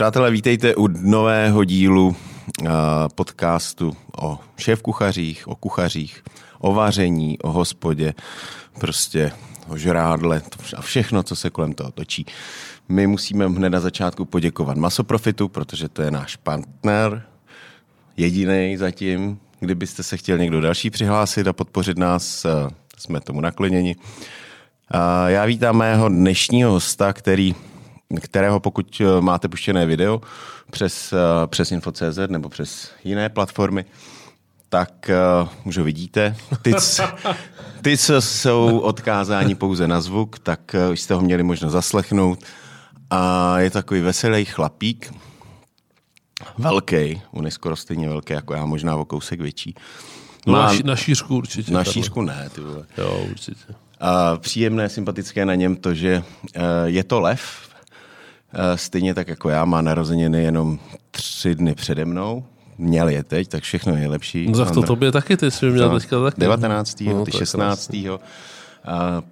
Přátelé, vítejte u nového dílu podcastu o šéf-kuchařích, o kuchařích, o vaření, o hospodě, prostě o žrádle a všechno, co se kolem toho točí. My musíme hned na začátku poděkovat Masoprofitu, protože to je náš partner, jediný zatím. Kdybyste se chtěl někdo další přihlásit a podpořit nás, jsme tomu nakloněni. Já vítám mého dnešního hosta, který kterého pokud eh, máte puštěné video přes, eh, přes Info.cz nebo přes jiné platformy, tak uh, už ho vidíte. Ty, ty, co jsou odkázáni pouze na zvuk, tak uh, už jste ho měli možnost zaslechnout. A je takový veselý chlapík, velký, on je skoro stejně velký jako já, možná o kousek větší. No, Má, na, na šířku určitě. Na šířku ne, ty vole. Jo, určitě. A příjemné, sympatické na něm to, že uh, je to lev, stejně tak jako já, má narozeniny jenom tři dny přede mnou. Měl je teď, tak všechno nejlepší. No tak to tobě taky, ty jsi měl teďka taky. 19. No, ty 16. A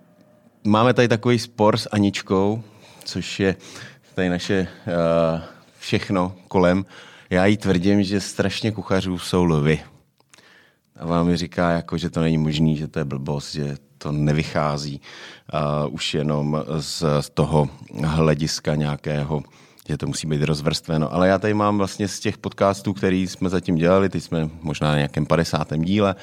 máme tady takový spor s Aničkou, což je tady naše uh, všechno kolem. Já jí tvrdím, že strašně kuchařů jsou lvy. A vám mi říká, jako, že to není možný, že to je blbost, že to nevychází uh, už jenom z, z toho hlediska nějakého že to musí být rozvrstveno. Ale já tady mám vlastně z těch podcastů, který jsme zatím dělali, teď jsme možná na nějakém 50. díle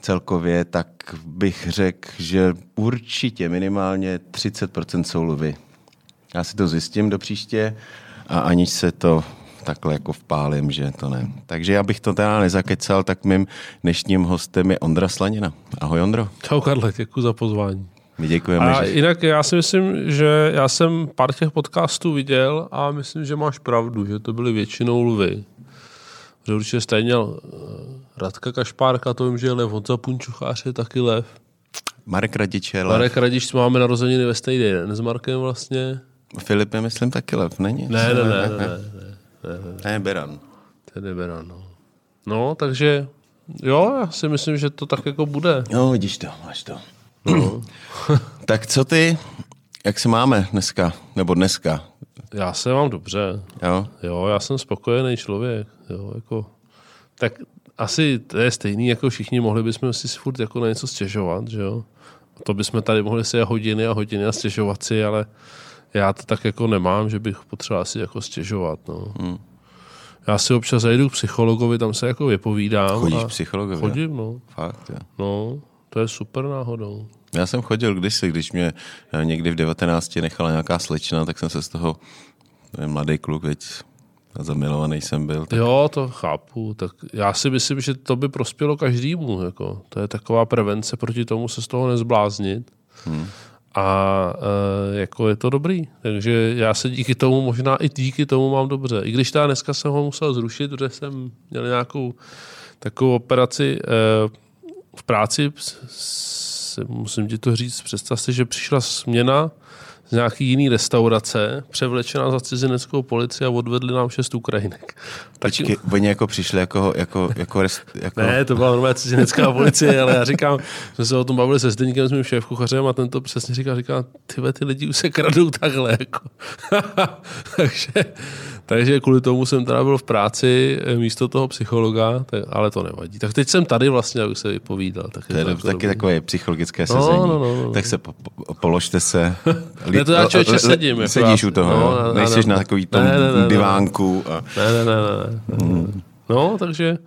celkově, tak bych řekl, že určitě minimálně 30% jsou lvy. Já si to zjistím do příště a aniž se to takhle jako vpálím, že to ne. Takže já bych to teda nezakecal, tak mým dnešním hostem je Ondra Slanina. Ahoj Ondro. Čau Karle, děkuji za pozvání. My děkujeme. A že... jinak já si myslím, že já jsem pár těch podcastů viděl a myslím, že máš pravdu, že to byly většinou lvy. Že určitě stejně měl eh, Radka Kašpárka, to vím, že je lev, Honza Punčuchář je taky lev. Marek Radič je lev. Marek Radič máme narozeniny ve stejný den s Markem vlastně. Filip je, myslím, taky lev, není? Ne, ne, ne, ne, ne, ne. To je Beran. To je Beran, no. No, takže jo, já si myslím, že to tak jako bude. No, vidíš to, máš to. No. tak co ty, jak se máme dneska, nebo dneska? Já se mám dobře. Jo? Jo, já jsem spokojený člověk. Jo, jako, tak asi to je stejný, jako všichni mohli bychom si furt jako na něco stěžovat, že jo. To bychom tady mohli si hodiny a hodiny a stěžovat si, ale já to tak jako nemám, že bych potřeboval si jako stěžovat. No. Hmm. Já si občas zajdu k psychologovi, tam se jako vypovídám. Chodíš k psychologovi? Chodím, no. Fakt, jo. No, to je super náhodou. Já jsem chodil kdysi, když mě eh, někdy v 19 nechala nějaká slečna, tak jsem se z toho, to je mladý kluk, veď zamilovaný jsem byl. Tak... Jo, to chápu. Tak já si myslím, že to by prospělo každému. Jako. To je taková prevence proti tomu se z toho nezbláznit. Hmm a e, jako je to dobrý. Takže já se díky tomu, možná i díky tomu mám dobře. I když ta dneska jsem ho musel zrušit, protože jsem měl nějakou takovou operaci e, v práci, s, musím ti to říct, představ si, že přišla směna z nějaký jiný restaurace, převlečená za cizineckou policii a odvedli nám šest Ukrajinek. Počkej, oni jako přišli jako, jako, jako, rest, jako... Ne, to byla normální cizinecká policie, ale já říkám, jsme se o tom bavili se Zdeníkem, s mým šéf kuchařem a ten to přesně říká, říká, ty ty lidi už se kradou takhle, jako. takže, takže kvůli tomu jsem teda byl v práci eh, místo toho psychologa, tak, ale to nevadí. Tak teď jsem tady vlastně, abych se vypovídal. Tak to je, to taky takové psychologické no, sezení. No, no, no, no. Tak se po, po, položte se. ne, to já člověče sedím. Jako sedíš u toho, no, no, nejsiš ne, na takový tom ne, ne, ne, divánku. A... Ne, ne, ne, ne. Hmm. No, takže,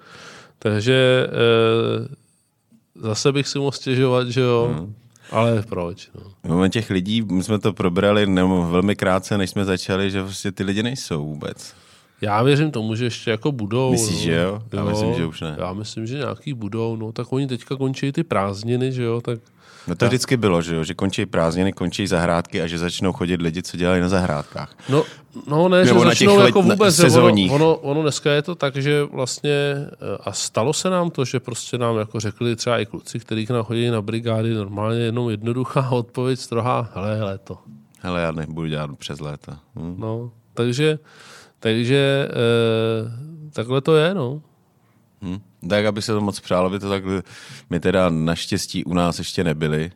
takže e, zase bych si mohl stěžovat, že jo. Hmm. Ale proč? No. No, těch lidí, my jsme to probrali nebo velmi krátce, než jsme začali, že vlastně ty lidi nejsou vůbec. Já věřím tomu, že ještě jako budou. Myslíš, no. že jo? Já jo, myslím, že už ne. Já myslím, že nějaký budou, no tak oni teďka končí ty prázdniny, že jo, tak No to vždycky bylo, že jo? že končí prázdniny, končí zahrádky a že začnou chodit lidi, co dělají na zahrádkách. No, no ne, Nebo že začnou jako vůbec. Ono, ono, ono, dneska je to tak, že vlastně eh, a stalo se nám to, že prostě nám jako řekli třeba i kluci, kteří k nám chodí na brigády, normálně jenom jednoduchá odpověď strohá, hele, léto. Hele, já nebudu dělat přes léto. Hm. No, takže, takže e, takhle to je, no. Hmm. Tak, aby se to moc přálo, aby to tak... My teda naštěstí u nás ještě nebyli.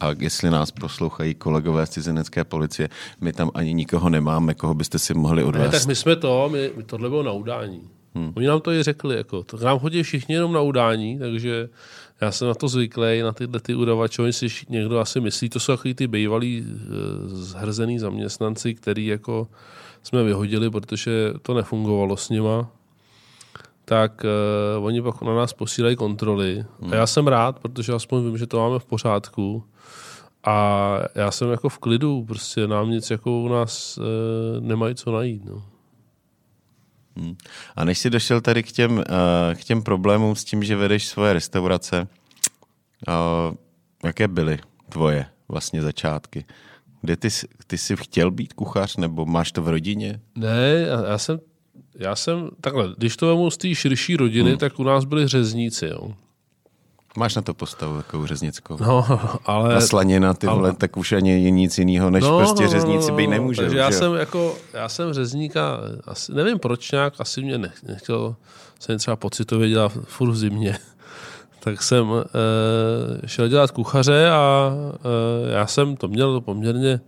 a jestli nás poslouchají kolegové z cizinecké policie, my tam ani nikoho nemáme, koho byste si mohli odvést. Ne, tak my jsme to, my, my tohle bylo na udání. Hmm. Oni nám to i řekli, jako, to nám chodí všichni jenom na udání, takže já jsem na to zvyklý, na tyhle ty udavače, oni si někdo asi myslí, to jsou takový ty bývalí eh, zhrzený zaměstnanci, který jako jsme vyhodili, protože to nefungovalo s nima, tak uh, oni pak na nás posílají kontroly. Hmm. A já jsem rád, protože aspoň vím, že to máme v pořádku. A já jsem jako v klidu, prostě nám nic jako u nás uh, nemají co najít. No. Hmm. A než jsi došel tady k těm, uh, k těm problémům s tím, že vedeš svoje restaurace, uh, jaké byly tvoje vlastně začátky? Kde ty, ty jsi chtěl být kuchař, nebo máš to v rodině? Ne, já, já jsem, já jsem, takhle, když to vemu z té širší rodiny, hmm. tak u nás byli řezníci, jo. Máš na to postavu takovou řeznickou. No, ale... Na slanina, ty ale... vole, tak už ani nic jiného, než no, prostě řezníci být nemůže. Takže já jsem jako, já jsem řezníka, asi, nevím proč nějak, asi mě nech, nechtěl, jsem třeba pocitově dělat furt v zimě. tak jsem e, šel dělat kuchaře a e, já jsem to měl poměrně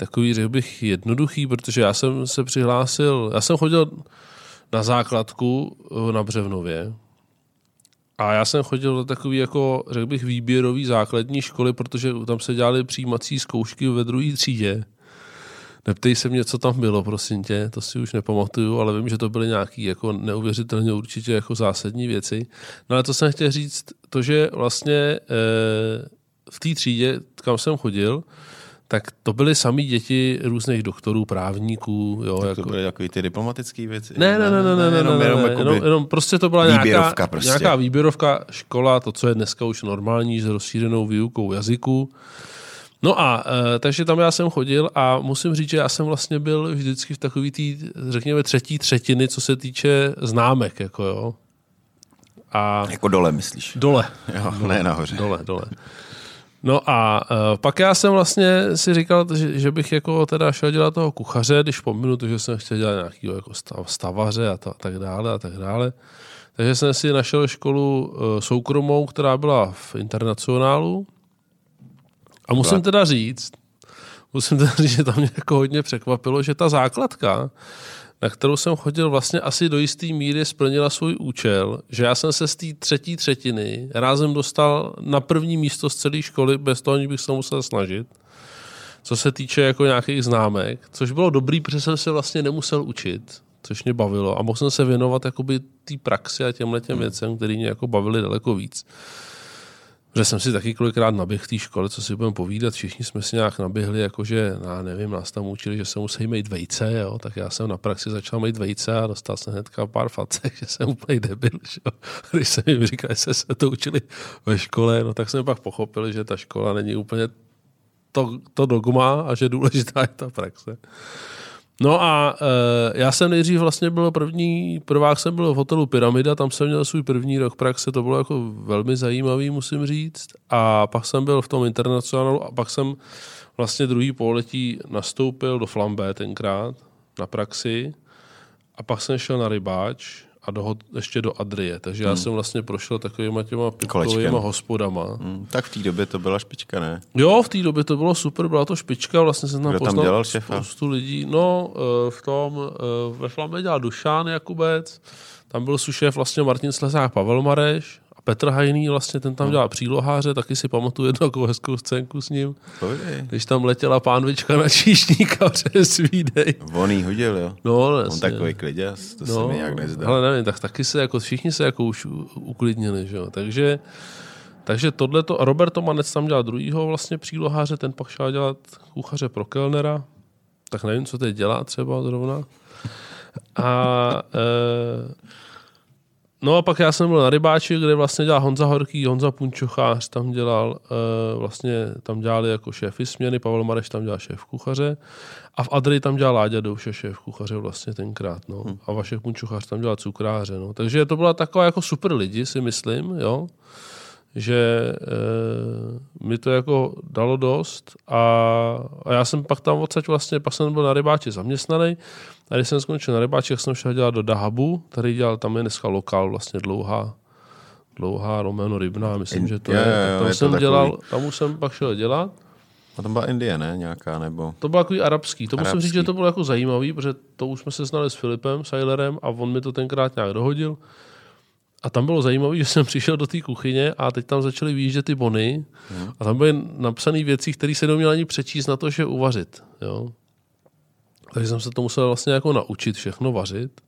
takový, řekl bych, jednoduchý, protože já jsem se přihlásil, já jsem chodil na základku na Břevnově, a já jsem chodil do takový, jako, řekl bych, výběrový základní školy, protože tam se dělaly přijímací zkoušky ve druhé třídě. Neptej se mě, co tam bylo, prosím tě, to si už nepamatuju, ale vím, že to byly nějaké jako neuvěřitelně určitě jako zásadní věci. No ale to jsem chtěl říct, to, že vlastně e, v té třídě, kam jsem chodil, tak to byly sami děti různých doktorů, právníků. Jo, tak jako... to byly takové ty diplomatické věci? Ne, ne, ne, ne, ne, ne, jenom, ne, jenom, jenom, jenom prostě to byla nějaká, prostě. nějaká výběrovka škola, to, co je dneska už normální s rozšířenou výukou jazyku. No a e, takže tam já jsem chodil a musím říct, že já jsem vlastně byl vždycky v takový tý, řekněme, třetí třetiny, co se týče známek, jako jo. A... Jako dole, myslíš? Dole. Jo, dole, ne nahoře. Dole, dole. No a uh, pak já jsem vlastně si říkal, že, že bych jako teda šel dělat toho kuchaře, když pominu to, že jsem chtěl dělat nějakého jako stav, stavaře a, to, a tak dále a tak dále. Takže jsem si našel školu uh, soukromou, která byla v internacionálu. A musím teda říct, musím teda říct, že tam mě jako hodně překvapilo, že ta základka na kterou jsem chodil vlastně asi do jisté míry splnila svůj účel, že já jsem se z té třetí třetiny rázem dostal na první místo z celé školy bez toho, bych se musel snažit. Co se týče jako nějakých známek, což bylo dobrý, protože jsem se vlastně nemusel učit, což mě bavilo a mohl jsem se věnovat té praxi a těmhle těm věcem, které mě jako bavily daleko víc. Že jsem si taky kolikrát naběhl té škole, co si budeme povídat, všichni jsme si nějak naběhli, jakože, já nevím, nás tam učili, že se musí mít vejce, jo? tak já jsem na praxi začal mít vejce a dostal jsem hnedka pár facek, že jsem úplně debil. Že? Když jsem jim říkal, že se, to učili ve škole, no tak jsem pak pochopil, že ta škola není úplně to, to dogma a že důležitá je ta praxe. No a e, já jsem nejdřív vlastně byl první, prvák jsem byl v hotelu Pyramida, tam jsem měl svůj první rok praxe, to bylo jako velmi zajímavý, musím říct. A pak jsem byl v tom internacionálu a pak jsem vlastně druhý pololetí nastoupil do Flambé tenkrát na praxi a pak jsem šel na rybáč a do, ještě do Adrie. Takže hmm. já jsem vlastně prošel takovýma těma pitkovými hospodama. Hmm. Tak v té době to byla špička, ne? Jo, v té době to bylo super, byla to špička, vlastně jsem tam Kdo poznal tam dělal šefa? spoustu lidí. No, eh, v tom, eh, ve Flame dělal Dušán Jakubec, tam byl sušéf vlastně Martin Slezák Pavel Mareš, Petr Hajný vlastně, ten tam no. dělá příloháře, taky si pamatuju jednu takovou hezkou scénku s ním. Povědej. Když tam letěla pánvička na číšníka přes Vídej. On jí hodil, jo? No, jasně. On takový kliděs, to no, se mi nějak nezdá. Ale nevím, tak taky se jako všichni se jako už uklidnili, že jo. Takže, takže tohleto, Robert Tomanec tam dělal druhýho vlastně příloháře, ten pak šel dělat kuchaře pro Kellnera, tak nevím, co teď dělá třeba zrovna. A e, No a pak já jsem byl na rybáči, kde vlastně dělal Honza Horký, Honza Punčochář tam dělal, uh, vlastně tam dělali jako šéfy směny, Pavel Mareš tam dělal šéf kuchaře a v Adry tam dělal Láďa Douše šéf kuchaře vlastně tenkrát, no. Hmm. A Vašek Punčochář tam dělal cukráře, no. Takže to byla taková jako super lidi, si myslím, jo že e, mi to jako dalo dost a, a já jsem pak tam odsaď vlastně, pak jsem byl na rybáči zaměstnaný a když jsem skončil na rybáči, jsem šel dělat do Dahabu, tady dělal, tam je dneska lokál vlastně dlouhá, dlouhá, Romano Rybná, myslím, že to je. jo, tam je to jsem takový. dělal, tam už jsem pak šel dělat. A tam byla Indie, ne? Nějaká, nebo... To byl takový arabský. To musím říct, že to bylo jako zajímavý, protože to už jsme se znali s Filipem Seilerem a on mi to tenkrát nějak dohodil. A tam bylo zajímavé, že jsem přišel do té kuchyně a teď tam začaly výjíždět ty bony a tam byly napsané věci, které se neměl ani přečíst na to, že uvařit. Jo? Takže jsem se to musel vlastně jako naučit všechno vařit.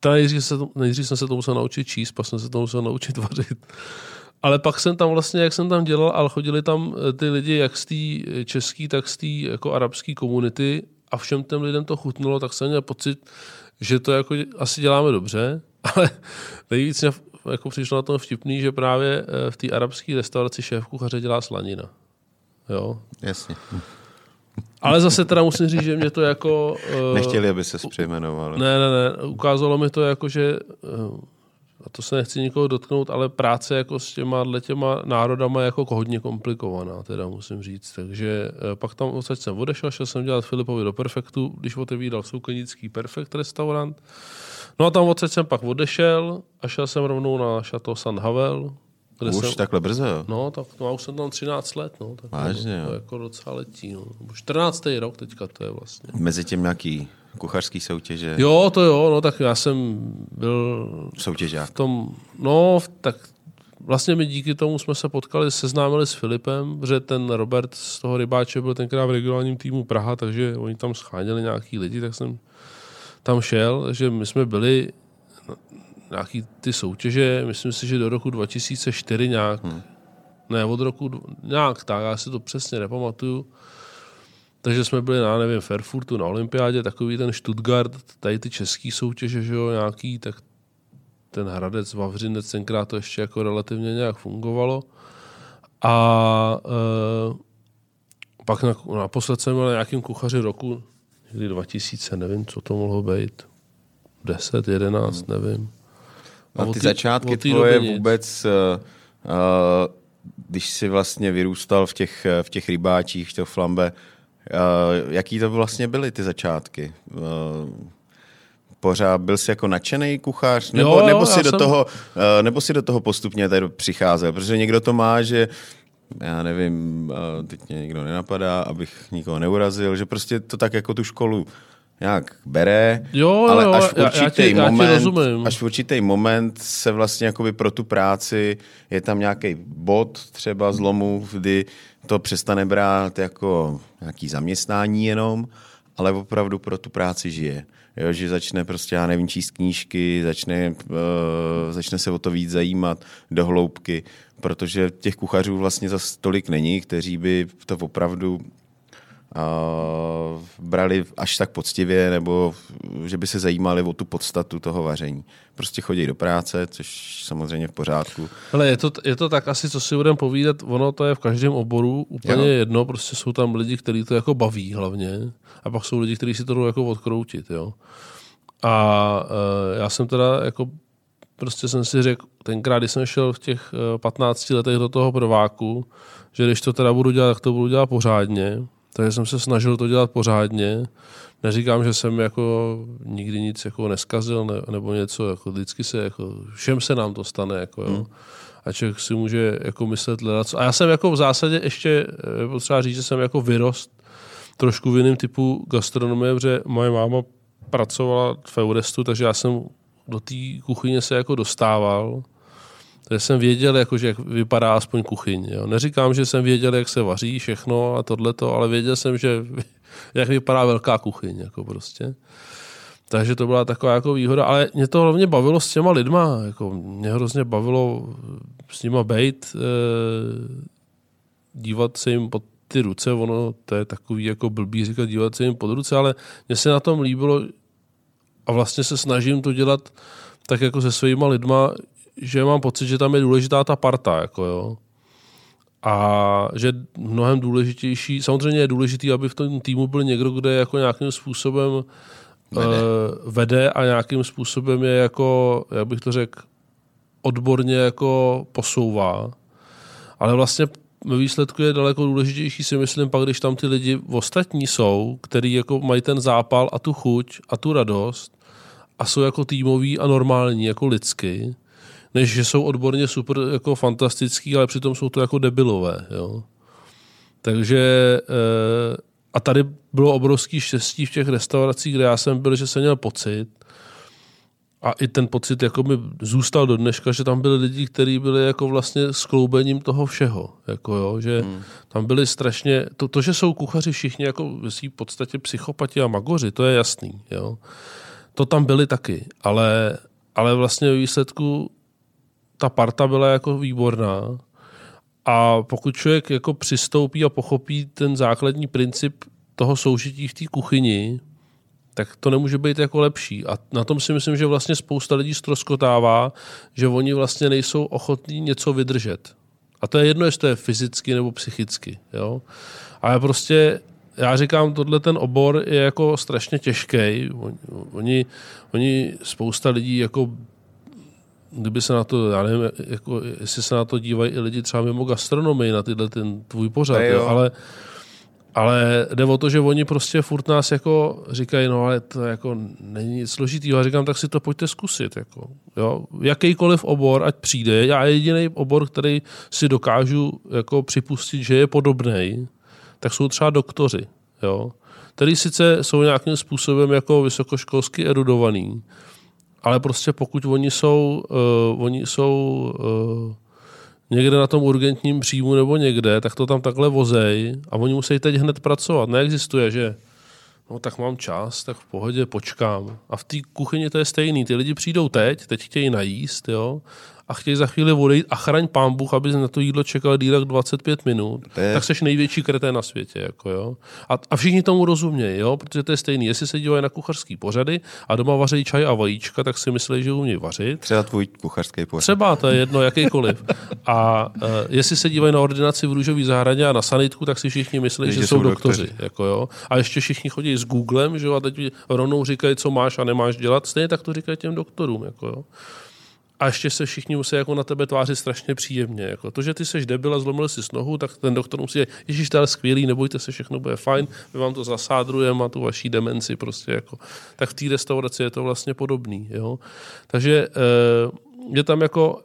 Teda se to, nejdřív jsem se to musel naučit číst, pak jsem se to musel naučit vařit. Ale pak jsem tam vlastně, jak jsem tam dělal, ale chodili tam eh, ty lidi jak z té české, tak z té jako arabské komunity a všem těm lidem to chutnalo, tak jsem měl pocit, že to jako asi děláme dobře, ale nejvíc mě jako přišlo na tom vtipný, že právě eh, v té arabské restauraci šéf kuchaře dělá slanina. Jo. Jasně. Ale zase teda musím říct, že mě to jako... eh, Nechtěli, aby se přejmenovali. ne, ne, ne. Ukázalo mi to jako, že eh, a to se nechci nikoho dotknout, ale práce jako s těma, těma národama je jako hodně komplikovaná, teda musím říct. Takže eh, pak tam odsaď jsem odešel, šel jsem dělat Filipovi do Perfektu, když otevíral Soukenický Perfekt restaurant. No a tam odsaď jsem pak odešel a šel jsem rovnou na Chateau San Havel. Kde Už jsem, takhle brzo, jo? No, tak no, já už jsem tam 13 let, no. Tak Vážně, to, to jo. jako docela letí, no. Nebo 14. rok teďka to je vlastně. Mezi tím nějaký kuchařský soutěže, Jo, to jo, no tak já jsem byl soutěžák. v tom, no, v- tak vlastně my díky tomu jsme se potkali, seznámili s Filipem, že ten Robert z toho rybáče byl tenkrát v regionálním týmu Praha, takže oni tam scháněli nějaký lidi, tak jsem tam šel, že my jsme byli nějaký ty soutěže, myslím si, že do roku 2004 nějak, hmm. ne, od roku, nějak tak, já si to přesně nepamatuju, takže jsme byli na, nevím, Fairfurtu na olympiádě, takový ten Stuttgart, tady ty český soutěže, že jo, nějaký, tak ten Hradec, Vavřinec, tenkrát to ještě jako relativně nějak fungovalo. A e, pak na, naposled jsem byl na nějakým kuchaři roku, někdy 2000, nevím, co to mohlo být. 10, 11, nevím. A ty začátky tvoje vůbec, uh, uh, když jsi vlastně vyrůstal v těch, eh, v těch rybáčích, v těch flambe, uh, jaký to vlastně byly ty začátky? Uh, pořád byl jsi jako nadšený kuchař? Nebo, Jo, jo, nebo, si do jsem- toho, uh, nebo si do toho postupně tady přicházel? Protože někdo to má, že já nevím, uh, teď mě nikdo nenapadá, abych nikoho neurazil, že prostě to tak jako tu školu nějak bere, Jo, ale jo, až v já- já určitý já ti moment, rozumím. až v určitý moment se vlastně jakoby pro tu práci je tam nějaký bod třeba zlomu, kdy to přestane brát jako nějaký zaměstnání jenom, ale opravdu pro tu práci žije. Jo, že začne prostě, já nevím, číst knížky, začne, uh, začne se o to víc zajímat do hloubky, protože těch kuchařů vlastně za tolik není, kteří by to opravdu uh, brali až tak poctivě, nebo že by se zajímali o tu podstatu toho vaření. Prostě chodí do práce, což samozřejmě v pořádku. Ale je to, je to tak asi, co si budeme povídat, ono to je v každém oboru úplně Jo. jedno, prostě jsou tam lidi, kteří to jako baví hlavně a pak jsou lidi, kteří si to jdou jako odkroutit, jo. A e, já jsem teda jako prostě jsem si řekl, tenkrát, když jsem šel v těch e, 15 letech do toho prváku, že když to teda budu dělat, tak to budu dělat pořádně. Takže jsem se snažil to dělat pořádně. Neříkám, že jsem jako nikdy nic jako neskazil ne, nebo něco, jako vždycky se jako, všem se nám to stane, jako jo. A člověk si může jako myslet hledat. A já jsem jako v zásadě ještě, potřeba říct, že jsem jako vyrost trošku v jiném typu gastronomie, protože moje máma pracovala v Eurestu, takže já jsem do té kuchyně se jako dostával. Takže jsem věděl, jako, že jak vypadá aspoň kuchyň. Jo. Neříkám, že jsem věděl, jak se vaří všechno a tohleto, ale věděl jsem, že jak vypadá velká kuchyň. Jako prostě. Takže to byla taková jako výhoda, ale mě to hlavně bavilo s těma lidma. Jako mě hrozně bavilo s nima bejt, eh, dívat se jim pod ty ruce, ono to je takový jako blbý říkat dívat se jim pod ruce, ale mně se na tom líbilo a vlastně se snažím to dělat tak jako se svýma lidma, že mám pocit, že tam je důležitá ta parta, jako jo. A že mnohem důležitější, samozřejmě je důležitý, aby v tom týmu byl někdo, kde jako nějakým způsobem Vede. vede, vede a nějakým způsobem je jako, jak bych to řekl, odborně jako posouvá. Ale vlastně ve výsledku je daleko důležitější si myslím pak, když tam ty lidi ostatní jsou, který jako mají ten zápal a tu chuť a tu radost a jsou jako týmoví a normální, jako lidsky, než že jsou odborně super jako fantastický, ale přitom jsou to jako debilové. Jo. Takže eh, a tady bylo obrovský štěstí v těch restauracích, kde já jsem byl, že jsem měl pocit, a i ten pocit jako mi zůstal do dneška, že tam byli lidi, kteří byli jako vlastně skloubením toho všeho. Jako jo, že hmm. tam byli strašně, to, to, že jsou kuchaři všichni jako v podstatě psychopati a magoři, to je jasný. Jo. To tam byli taky, ale, ale vlastně v výsledku ta parta byla jako výborná a pokud člověk jako přistoupí a pochopí ten základní princip toho soužití v té kuchyni, tak to nemůže být jako lepší. A na tom si myslím, že vlastně spousta lidí stroskotává, že oni vlastně nejsou ochotní něco vydržet. A to je jedno, jestli to je fyzicky nebo psychicky. Jo? Ale prostě já říkám, tohle ten obor je jako strašně těžký. Oni, oni spousta lidí jako kdyby se na to, já nevím, jako, jestli se na to dívají i lidi třeba mimo gastronomii, na tyhle ten tvůj pořad, jo. ale ale jde o to, že oni prostě furt nás jako říkají, no ale to jako není nic složitýho. A říkám, tak si to pojďte zkusit. Jako, jo. Jakýkoliv obor, ať přijde. Já jediný obor, který si dokážu jako připustit, že je podobný, tak jsou třeba doktoři. Jo. Který sice jsou nějakým způsobem jako vysokoškolsky erudovaný, ale prostě pokud oni jsou, uh, oni jsou uh, někde na tom urgentním příjmu nebo někde, tak to tam takhle vozej a oni musí teď hned pracovat. Neexistuje, že no tak mám čas, tak v pohodě počkám. A v té kuchyni to je stejný. Ty lidi přijdou teď, teď chtějí najíst, jo, a chtějí za chvíli odejít a chraň pán Bůh, aby na to jídlo čekal dílek 25 minut, je... tak seš největší kreté na světě. Jako jo. A, a, všichni tomu rozumějí, jo, protože to je stejný. Jestli se dívají na kuchařský pořady a doma vaří čaj a vajíčka, tak si myslí, že umí vařit. Třeba tvůj kuchařský pořad. Třeba, to je jedno, jakýkoliv. A uh, jestli se dívají na ordinaci v růžové zahradě a na sanitku, tak si všichni myslí, že, že jsou doktoři. doktoři. Jako jo. A ještě všichni chodí s Googlem, že jo, a teď rovnou říkají, co máš a nemáš dělat. Stejně tak to říkají těm doktorům. Jako jo a ještě se všichni musí jako na tebe tvářit strašně příjemně. Jako to, že ty seš debil a zlomil si nohu, tak ten doktor musí říct, ježíš, to je skvělý, nebojte se, všechno bude fajn, my vám to zasádrujeme a tu vaší demenci prostě jako. Tak v té restauraci je to vlastně podobný. Jo? Takže eh, je tam jako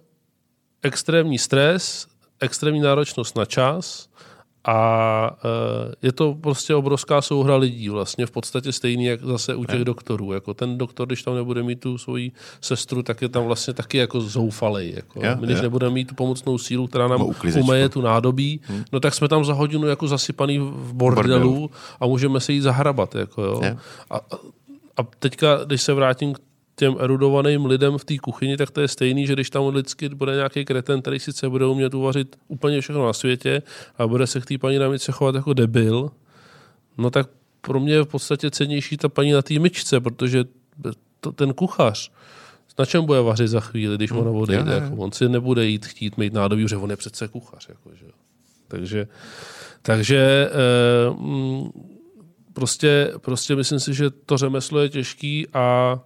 extrémní stres, extrémní náročnost na čas, a uh, je to prostě obrovská souhra lidí, vlastně v podstatě stejný, jak zase u těch ne. doktorů. Jako ten doktor, když tam nebude mít tu svoji sestru, tak je tam vlastně taky jako zoufalej. Jako. Ja, My, když ja. nebudeme mít tu pomocnou sílu, která nám umeje tu nádobí, hmm. no tak jsme tam za hodinu jako zasypaný v bordelu, bordelu. a můžeme se jít zahrabat. Jako, jo. A, a teďka, když se vrátím k těm erudovaným lidem v té kuchyni, tak to je stejný, že když tam lidsky bude nějaký kreten, který sice bude umět uvařit úplně všechno na světě a bude se k té paní namice chovat jako debil, no tak pro mě je v podstatě cenější ta paní na té myčce, protože to, ten kuchař, na čem bude vařit za chvíli, když mu hmm, odejde. Jako, on si nebude jít chtít mít nádobí, že on je přece kuchař. Jako, že? Takže, takže eh, mm, prostě, prostě myslím si, že to řemeslo je těžký a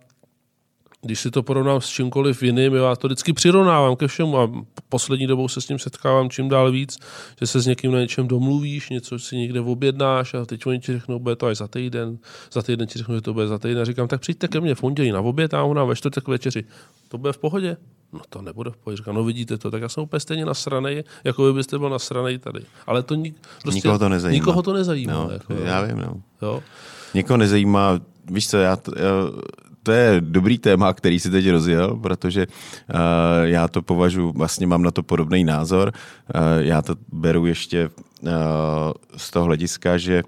když si to porovnám s čímkoliv jiným, já to vždycky přirovnávám ke všemu a poslední dobou se s tím setkávám čím dál víc, že se s někým na něčem domluvíš, něco si někde objednáš a teď oni ti řeknou, bude to až za týden, za týden ti řeknou, že to bude za týden. A říkám, tak přijďte ke mně v pondělí na oběd a ona ve čtvrtek večeři. To bude v pohodě? No to nebude v pohodě. Říkám, no vidíte to, tak já jsem úplně stejně nasranej, jako by byste byl nasranej tady. Ale to nik, prostě, nikoho to nezajímá. Nikoho to nezajímá. No, jako, já vím, no. Jo. Nikoho nezajímá, víš co, já, to, já to je dobrý téma, který si teď rozjel, protože uh, já to považuji, vlastně mám na to podobný názor. Uh, já to beru ještě uh, z toho hlediska, že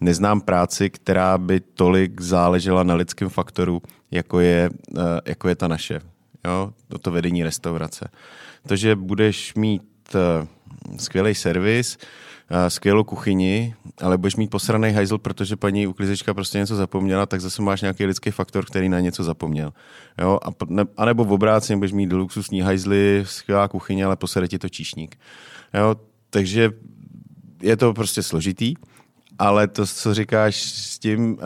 neznám práci, která by tolik záležela na lidském faktoru, jako je, uh, jako je ta naše. Jo? To vedení restaurace. To, že budeš mít uh, skvělý servis, uh, skvělou kuchyni, ale budeš mít posraný hajzl, protože paní uklizečka prostě něco zapomněla, tak zase máš nějaký lidský faktor, který na něco zapomněl. Jo? A, ne, a nebo v obráceně budeš mít luxusní hajzly, skvělá kuchyně, ale posede ti to číšník. Jo? Takže je to prostě složitý, ale to, co říkáš s tím, uh,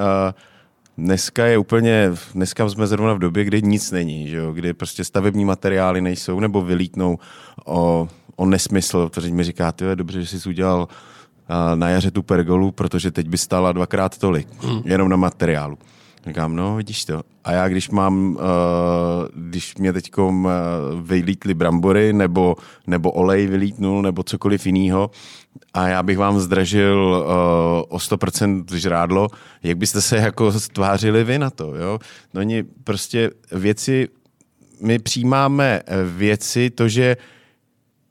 dneska je úplně, dneska jsme zrovna v době, kdy nic není, že jo? kdy prostě stavební materiály nejsou nebo vylítnou o o nesmysl, protože mi říká, ty je dobře, že jsi udělal na jaře tu pergolu, protože teď by stála dvakrát tolik, hmm. jenom na materiálu. Říkám, no vidíš to. A já když mám, uh, když mě teď uh, vylítly brambory, nebo, nebo olej vylítnul, nebo cokoliv jiného, a já bych vám zdražil uh, o 100% žrádlo, jak byste se jako stvářili vy na to, jo? No oni prostě věci, my přijímáme věci, to, že uh,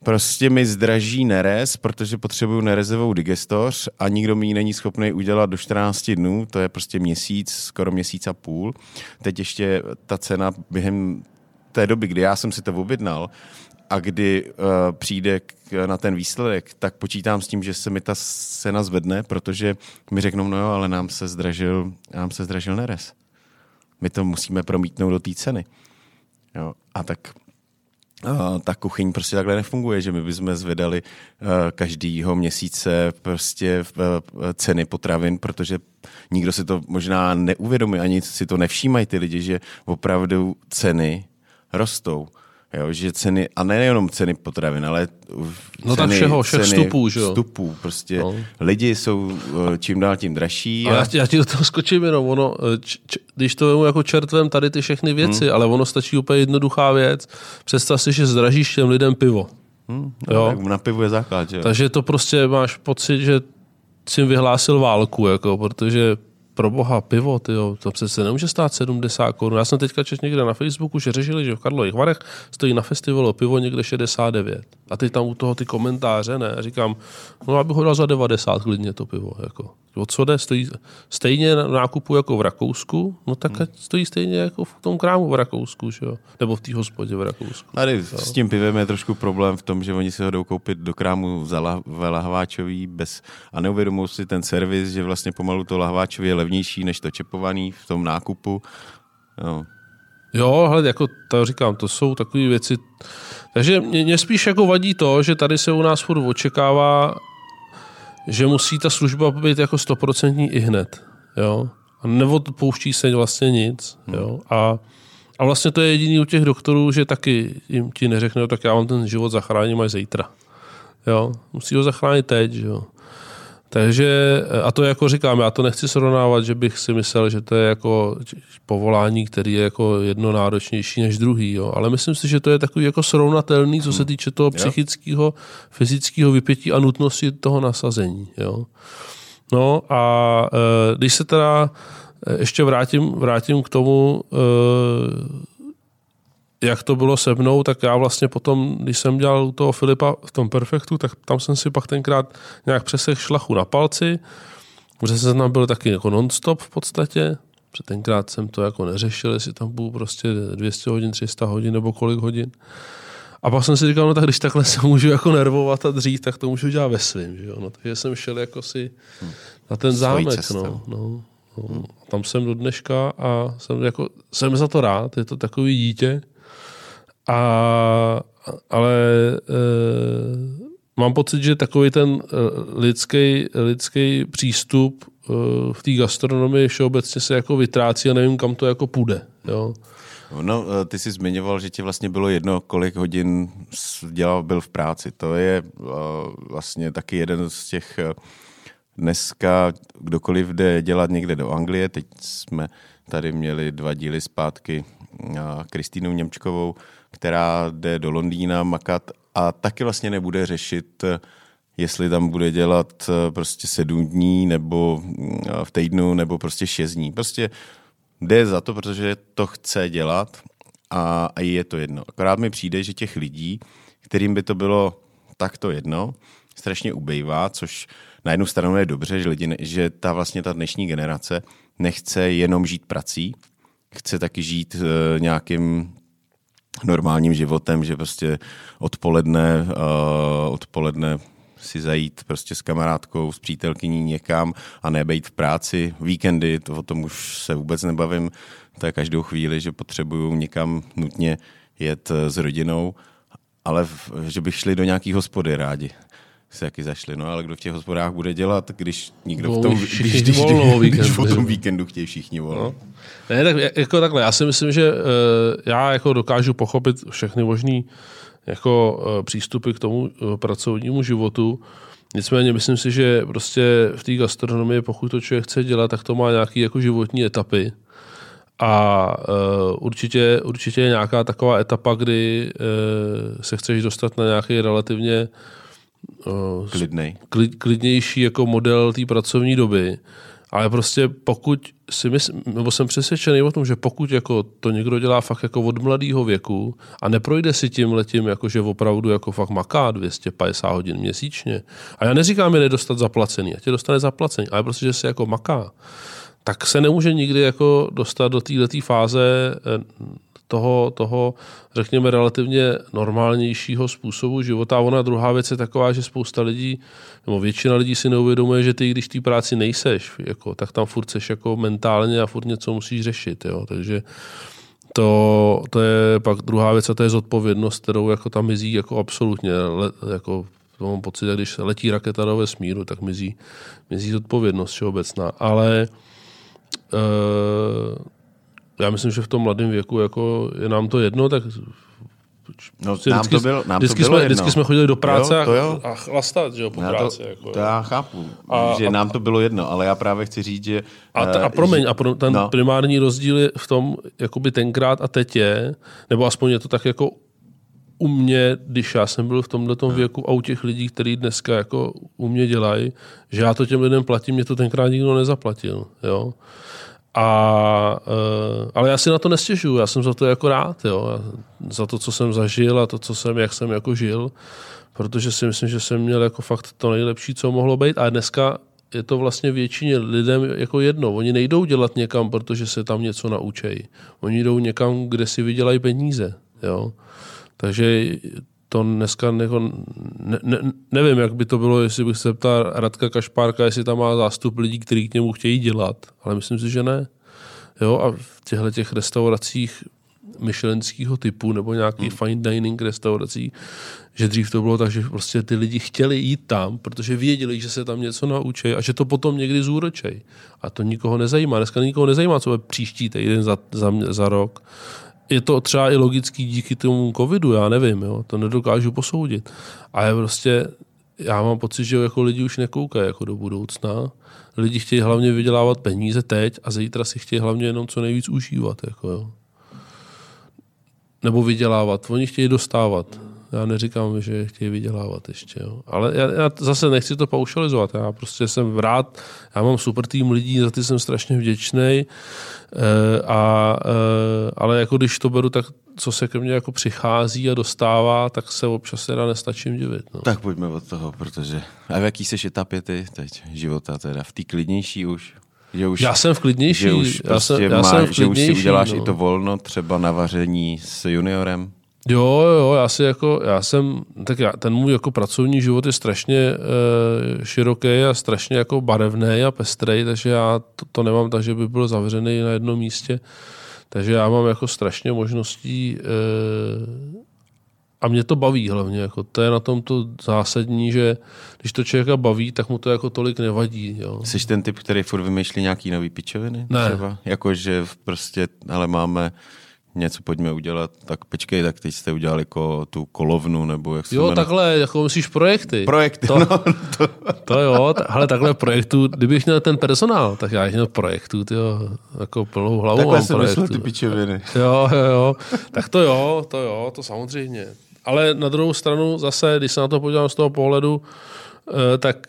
Prostě mi zdraží nerez, protože potřebuju nerezovou digestoř a nikdo mi ji není schopný udělat do 14 dnů, to je prostě měsíc, skoro měsíc a půl. Teď ještě ta cena během té doby, kdy já jsem si to objednal a kdy uh, přijde k, na ten výsledek, tak počítám s tím, že se mi ta cena zvedne, protože mi řeknou, no jo, ale nám se zdražil, nám se zdražil nerez. My to musíme promítnout do té ceny. Jo, a tak ta kuchyň prostě takhle nefunguje, že my bychom zvedali uh, každýho měsíce prostě uh, ceny potravin, protože nikdo si to možná neuvědomí, ani si to nevšímají ty lidi, že opravdu ceny rostou. Jo, že ceny, a nejenom ceny potravin, ale no tak všeho, všech ceny vstupů, že jo? Vstupů, prostě no. lidi jsou eh, čím dál tím dražší. A... Já, ti, já ti do toho skočím jenom, ono, eh, č, č, když to vemu jako čertvem tady ty všechny věci, hmm. ale ono stačí úplně jednoduchá věc. Představ si, že zdražíš těm lidem pivo. Hmm, no, jo? Na pivu je základ, že? Takže to prostě máš pocit, že jsi vyhlásil válku, jako, protože pro boha pivo, tyjo, to přece nemůže stát 70 korun. Já jsem teďka četl někde na Facebooku, že řešili, že v Karlových Varech stojí na festivalu pivo někde 69. A teď tam u toho ty komentáře, ne, říkám, no já bych ho dal za 90 klidně to pivo. Jako. O co jde? Stojí stejně na nákupu jako v Rakousku, no tak hmm. stojí stejně jako v tom krámu v Rakousku, že jo? nebo v té hospodě v Rakousku. Tady s tím pivem je trošku problém v tom, že oni si ho jdou koupit do krámu za lahváčový bez, a neuvědomují si ten servis, že vlastně pomalu to lahváčový je levnější než to čepovaný v tom nákupu. No. Jo, hled, jako to říkám, to jsou takové věci. Takže mě, mě spíš jako vadí to, že tady se u nás furt očekává že musí ta služba být jako stoprocentní i hned. Jo? A neodpouští se vlastně nic. Hmm. Jo? A, a vlastně to je jediný u těch doktorů, že taky jim ti neřekne, tak já vám ten život zachráním až zítra. Jo? Musí ho zachránit teď. Jo? Takže, a to jako říkám, já to nechci srovnávat, že bych si myslel, že to je jako povolání, který je jako jedno náročnější než druhý, jo. ale myslím si, že to je takový jako srovnatelný, co se hmm. týče toho psychického, fyzického vypětí a nutnosti toho nasazení. Jo. No a e, když se teda e, ještě vrátím, vrátím k tomu, jak to bylo se mnou, tak já vlastně potom, když jsem dělal u toho Filipa v tom Perfektu, tak tam jsem si pak tenkrát nějak přesech šlachu na palci, protože jsem tam byl taky jako non-stop v podstatě, protože tenkrát jsem to jako neřešil, jestli tam budu prostě 200 hodin, 300 hodin nebo kolik hodin. A pak jsem si říkal, no tak když takhle se můžu jako nervovat a dřít, tak to můžu dělat ve svým. Že jo? No, takže jsem šel jako si hmm. na ten zámek. No, no, no. Hmm. Tam jsem do dneška a jsem, jako, jsem za to rád. Je to takový dítě, a, ale e, mám pocit, že takový ten e, lidský, lidský přístup e, v té gastronomii všeobecně se jako vytrácí a nevím, kam to jako půjde. Jo. No, e, ty jsi zmiňoval, že ti vlastně bylo jedno, kolik hodin dělal, byl v práci. To je vlastně taky jeden z těch dneska kdokoliv jde dělat někde do Anglie, teď jsme tady měli dva díly zpátky Kristýnou Němčkovou, která jde do Londýna makat a taky vlastně nebude řešit, jestli tam bude dělat eh, prostě sedm dní nebo eh, v týdnu nebo prostě šest dní. Prostě jde za to, protože to chce dělat a, je to jedno. Akorát mi přijde, že těch lidí, kterým by to bylo takto jedno, strašně ubejvá, což na jednu stranu je dobře, že, lidi, že ta vlastně ta dnešní generace nechce jenom žít prací, chce taky žít uh, nějakým normálním životem, že prostě odpoledne, uh, odpoledne si zajít prostě s kamarádkou, s přítelkyní někam a nebejt v práci. Víkendy, to o tom už se vůbec nebavím, to je každou chvíli, že potřebuju někam nutně jet s rodinou, ale v, že bych šli do nějaký hospody rádi se jaký zašli. No ale kdo v těch hospodách bude dělat, když nikdo v tom, když, když, když, když, když v tom víkendu chtějí všichni volat. No. Ne, tak jako takhle, já si myslím, že uh, já jako dokážu pochopit všechny možný jako uh, přístupy k tomu uh, pracovnímu životu. Nicméně myslím si, že prostě v té gastronomii, pokud to člověk chce dělat, tak to má nějaké jako životní etapy. A uh, určitě, určitě je nějaká taková etapa, kdy uh, se chceš dostat na nějaký relativně uh, Klidnej. Klid, klidnější jako model té pracovní doby. Ale prostě pokud si myslím, nebo jsem přesvědčený o tom, že pokud jako to někdo dělá fakt jako od mladého věku a neprojde si tím letím, jako že opravdu jako fakt maká 250 hodin měsíčně. A já neříkám, je nedostat zaplacený, a tě dostane zaplacený, ale prostě, že se jako maká, tak se nemůže nikdy jako dostat do této fáze eh, toho, toho, řekněme, relativně normálnějšího způsobu života. A ona druhá věc je taková, že spousta lidí, nebo většina lidí si neuvědomuje, že ty, když té práci nejseš, jako, tak tam furt seš jako mentálně a furt něco musíš řešit. Jo. Takže to, to je pak druhá věc a to je zodpovědnost, kterou jako tam mizí jako absolutně. Jako, to mám pocit, že když letí raketa do vesmíru, tak mizí, mizí zodpovědnost všeobecná. Ale uh, já myslím, že v tom mladém věku jako je nám to jedno, tak No, vždycky, nám to bylo, nám vždycky, to bylo jsme, jedno. vždycky jsme chodili do práce jo, to jo. a chlastat, že jo, po já práci. To, jako, to já chápu, a, že a, nám to bylo jedno, ale já právě chci říct, že... A, t, a eh, promiň, že, a pro, ten no. primární rozdíl je v tom, jakoby tenkrát a teď je, nebo aspoň je to tak jako u mě, když já jsem byl v tomhle no. věku a u těch lidí, kteří dneska jako u mě dělají, že já to těm lidem platím, mě to tenkrát nikdo nezaplatil. Jo? A, uh, ale já si na to nestěžuju, já jsem za to jako rád, jo? za to, co jsem zažil a to, co jsem, jak jsem jako žil, protože si myslím, že jsem měl jako fakt to nejlepší, co mohlo být a dneska je to vlastně většině lidem jako jedno. Oni nejdou dělat někam, protože se tam něco naučejí. Oni jdou někam, kde si vydělají peníze. Jo? Takže to dneska ne, ne, nevím, jak by to bylo, jestli bych se ptal Radka Kašpárka, jestli tam má zástup lidí, kteří k němu chtějí dělat, ale myslím si, že ne. Jo, a v těchto těch restauracích myšlenského typu nebo nějaký hmm. fine dining restaurací, že dřív to bylo tak, že prostě ty lidi chtěli jít tam, protože věděli, že se tam něco naučí a že to potom někdy zúročej. A to nikoho nezajímá. Dneska nikoho nezajímá, co je příští týden za, za, za rok je to třeba i logický díky tomu covidu, já nevím, jo, to nedokážu posoudit. Ale prostě já mám pocit, že jako lidi už nekoukají jako do budoucna. Lidi chtějí hlavně vydělávat peníze teď a zítra si chtějí hlavně jenom co nejvíc užívat. Jako jo. Nebo vydělávat. Oni chtějí dostávat. Já neříkám, že chtějí vydělávat ještě. Jo. Ale já, já, zase nechci to paušalizovat. Já prostě jsem rád, já mám super tým lidí, za ty jsem strašně vděčný. E, a, e, ale jako když to beru, tak co se ke mně jako přichází a dostává, tak se občas teda nestačím divit. No. Tak pojďme od toho, protože... A v jaký seš etapě ty teď života teda? V té klidnější už? Že už, já jsem v klidnější. Že už, prostě já jsem, já má, jsem v že už si uděláš no. i to volno, třeba na vaření s juniorem? Jo, jo, já si jako, já jsem, tak já, ten můj jako pracovní život je strašně e, široký a strašně jako barevný a pestrý, takže já to, to nemám tak, že by byl zavřený na jednom místě. Takže já mám jako strašně možností e, a mě to baví hlavně. Jako to je na tom to zásadní, že když to člověka baví, tak mu to jako tolik nevadí. Jo. Jsi ten typ, který furt vymýšlí nějaký nový pičoviny? Ne. Třeba? Jako, že prostě, ale máme něco pojďme udělat, tak počkej, tak teď jste udělali jako tu kolovnu, nebo jak se Jo, jmenuje? takhle, jako myslíš projekty. Projekty, to, no. To, to jo, ale takhle projektu, kdybych měl ten personál, tak já měl projektu, tyjo, jako plnou hlavu Takhle jsem projektu. myslel ty pičoviny. Jo, jo, jo, tak to jo, to jo, to samozřejmě. Ale na druhou stranu zase, když se na to podívám z toho pohledu, eh, tak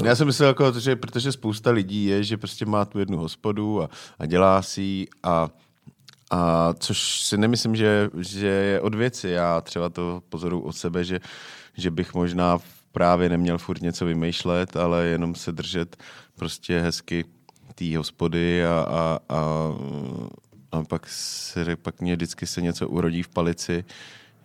Uh, Já jsem myslel, jako, že protože spousta lidí je, že prostě má tu jednu hospodu a, a dělá si a a což si nemyslím, že, že je od věci. Já třeba to pozoru od sebe, že, že bych možná právě neměl furt něco vymýšlet, ale jenom se držet prostě hezky té hospody a, a, a, a pak, se, pak mě vždycky se něco urodí v palici,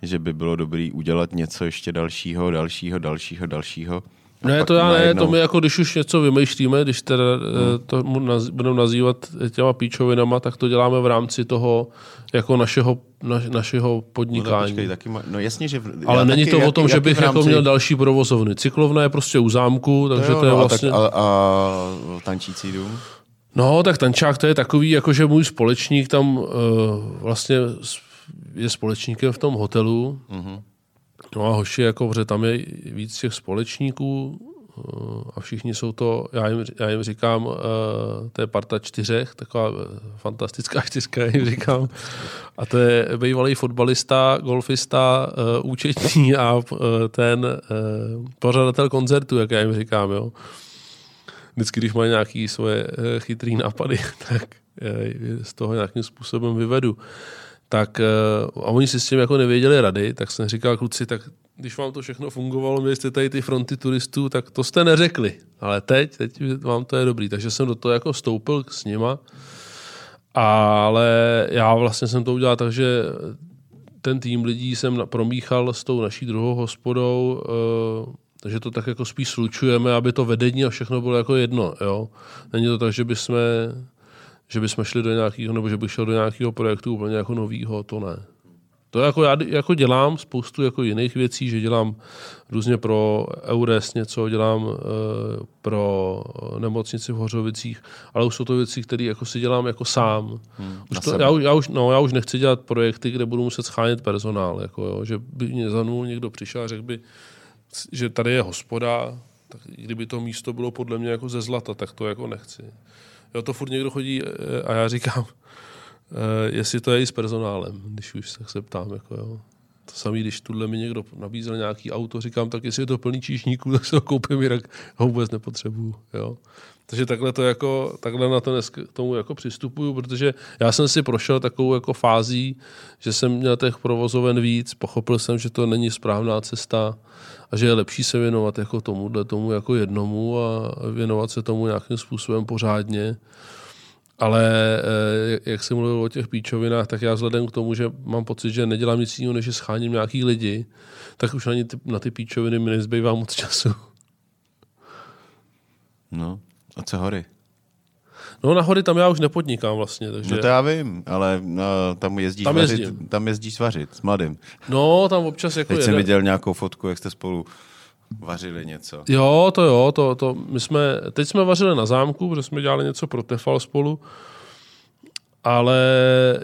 že by bylo dobré udělat něco ještě dalšího, dalšího, dalšího, dalšího. Ne, to já ne, to my jako když už něco vymýšlíme, když teda hmm. to naz, budeme nazývat těma píčovinama, tak to děláme v rámci toho jako našeho, na, našeho podnikání. No, počkej, taky má, no jasně, že... Ale není to jaký, o tom, jaký, že bych jako rámci... jako měl další provozovny. Cyklovna je prostě u zámku, takže to, jo, to je no, vlastně... A, tak, a, a tančící dům? No, tak tančák to je takový, jako že můj společník tam uh, vlastně je společníkem v tom hotelu. Mm-hmm No a hoši, jako, protože tam je víc těch společníků, a všichni jsou to, já jim, já jim říkám, uh, to je parta čtyřech, taková fantastická čtyřka, já jim říkám. A to je bývalý fotbalista, golfista, účetní a ten pořadatel koncertu, jak já jim říkám. Jo. Vždycky, když mají nějaké svoje chytrý nápady, tak z toho nějakým způsobem vyvedu. Tak uh, a oni si s tím jako nevěděli rady, tak jsem říkal, kluci, tak když vám to všechno fungovalo, měli jste tady ty fronty turistů, tak to jste neřekli. Ale teď, teď vám to je dobrý. Takže jsem do toho jako stoupil s nima. Ale já vlastně jsem to udělal tak, že ten tým lidí jsem promíchal s tou naší druhou hospodou, uh, takže to tak jako spíš slučujeme, aby to vedení a všechno bylo jako jedno. Jo? Není to tak, že bychom, že bychom šli do nějakého, nebo že bych šel do nějakého projektu úplně jako novýho, to ne. To jako já jako dělám spoustu jako jiných věcí, že dělám různě pro EURES něco, dělám uh, pro nemocnici v Hořovicích, ale už jsou to věci, které jako si dělám jako sám. Hmm, už to, já, já, už, no, já už nechci dělat projekty, kde budu muset schánit personál, jako, jo, že by mě za mnou někdo přišel a řekl by, že tady je hospoda, tak kdyby to místo bylo podle mě jako ze zlata, tak to jako nechci. Jo, to furt někdo chodí eh, a já říkám, Uh, jestli to je i s personálem, když už se ptám. Jako, jo. To samé, když tuhle mi někdo nabízel nějaký auto, říkám, tak jestli je to plný číšníků, tak si ho koupím, jinak ho vůbec nepotřebuju. Jo. Takže takhle, to jako, takhle na to dnes k tomu jako přistupuju, protože já jsem si prošel takovou jako fází, že jsem měl těch provozoven víc, pochopil jsem, že to není správná cesta a že je lepší se věnovat jako tomuhle, tomu jako jednomu a věnovat se tomu nějakým způsobem pořádně. Ale eh, jak jsem mluvil o těch píčovinách, tak já vzhledem k tomu, že mám pocit, že nedělám nic jiného, než scháním nějaký lidi, tak už ani ty, na ty píčoviny mi nezbývá moc času. No, a co hory? No na hory tam já už nepodnikám vlastně. Takže... No to já vím, ale no, tam jezdíš tam vařit, tam jezdíš vařit s mladým. No, tam občas jako Teď jede. jsem viděl nějakou fotku, jak jste spolu vařili něco. Jo, to jo, to, to my jsme, teď jsme vařili na zámku, protože jsme dělali něco pro Tefal spolu, ale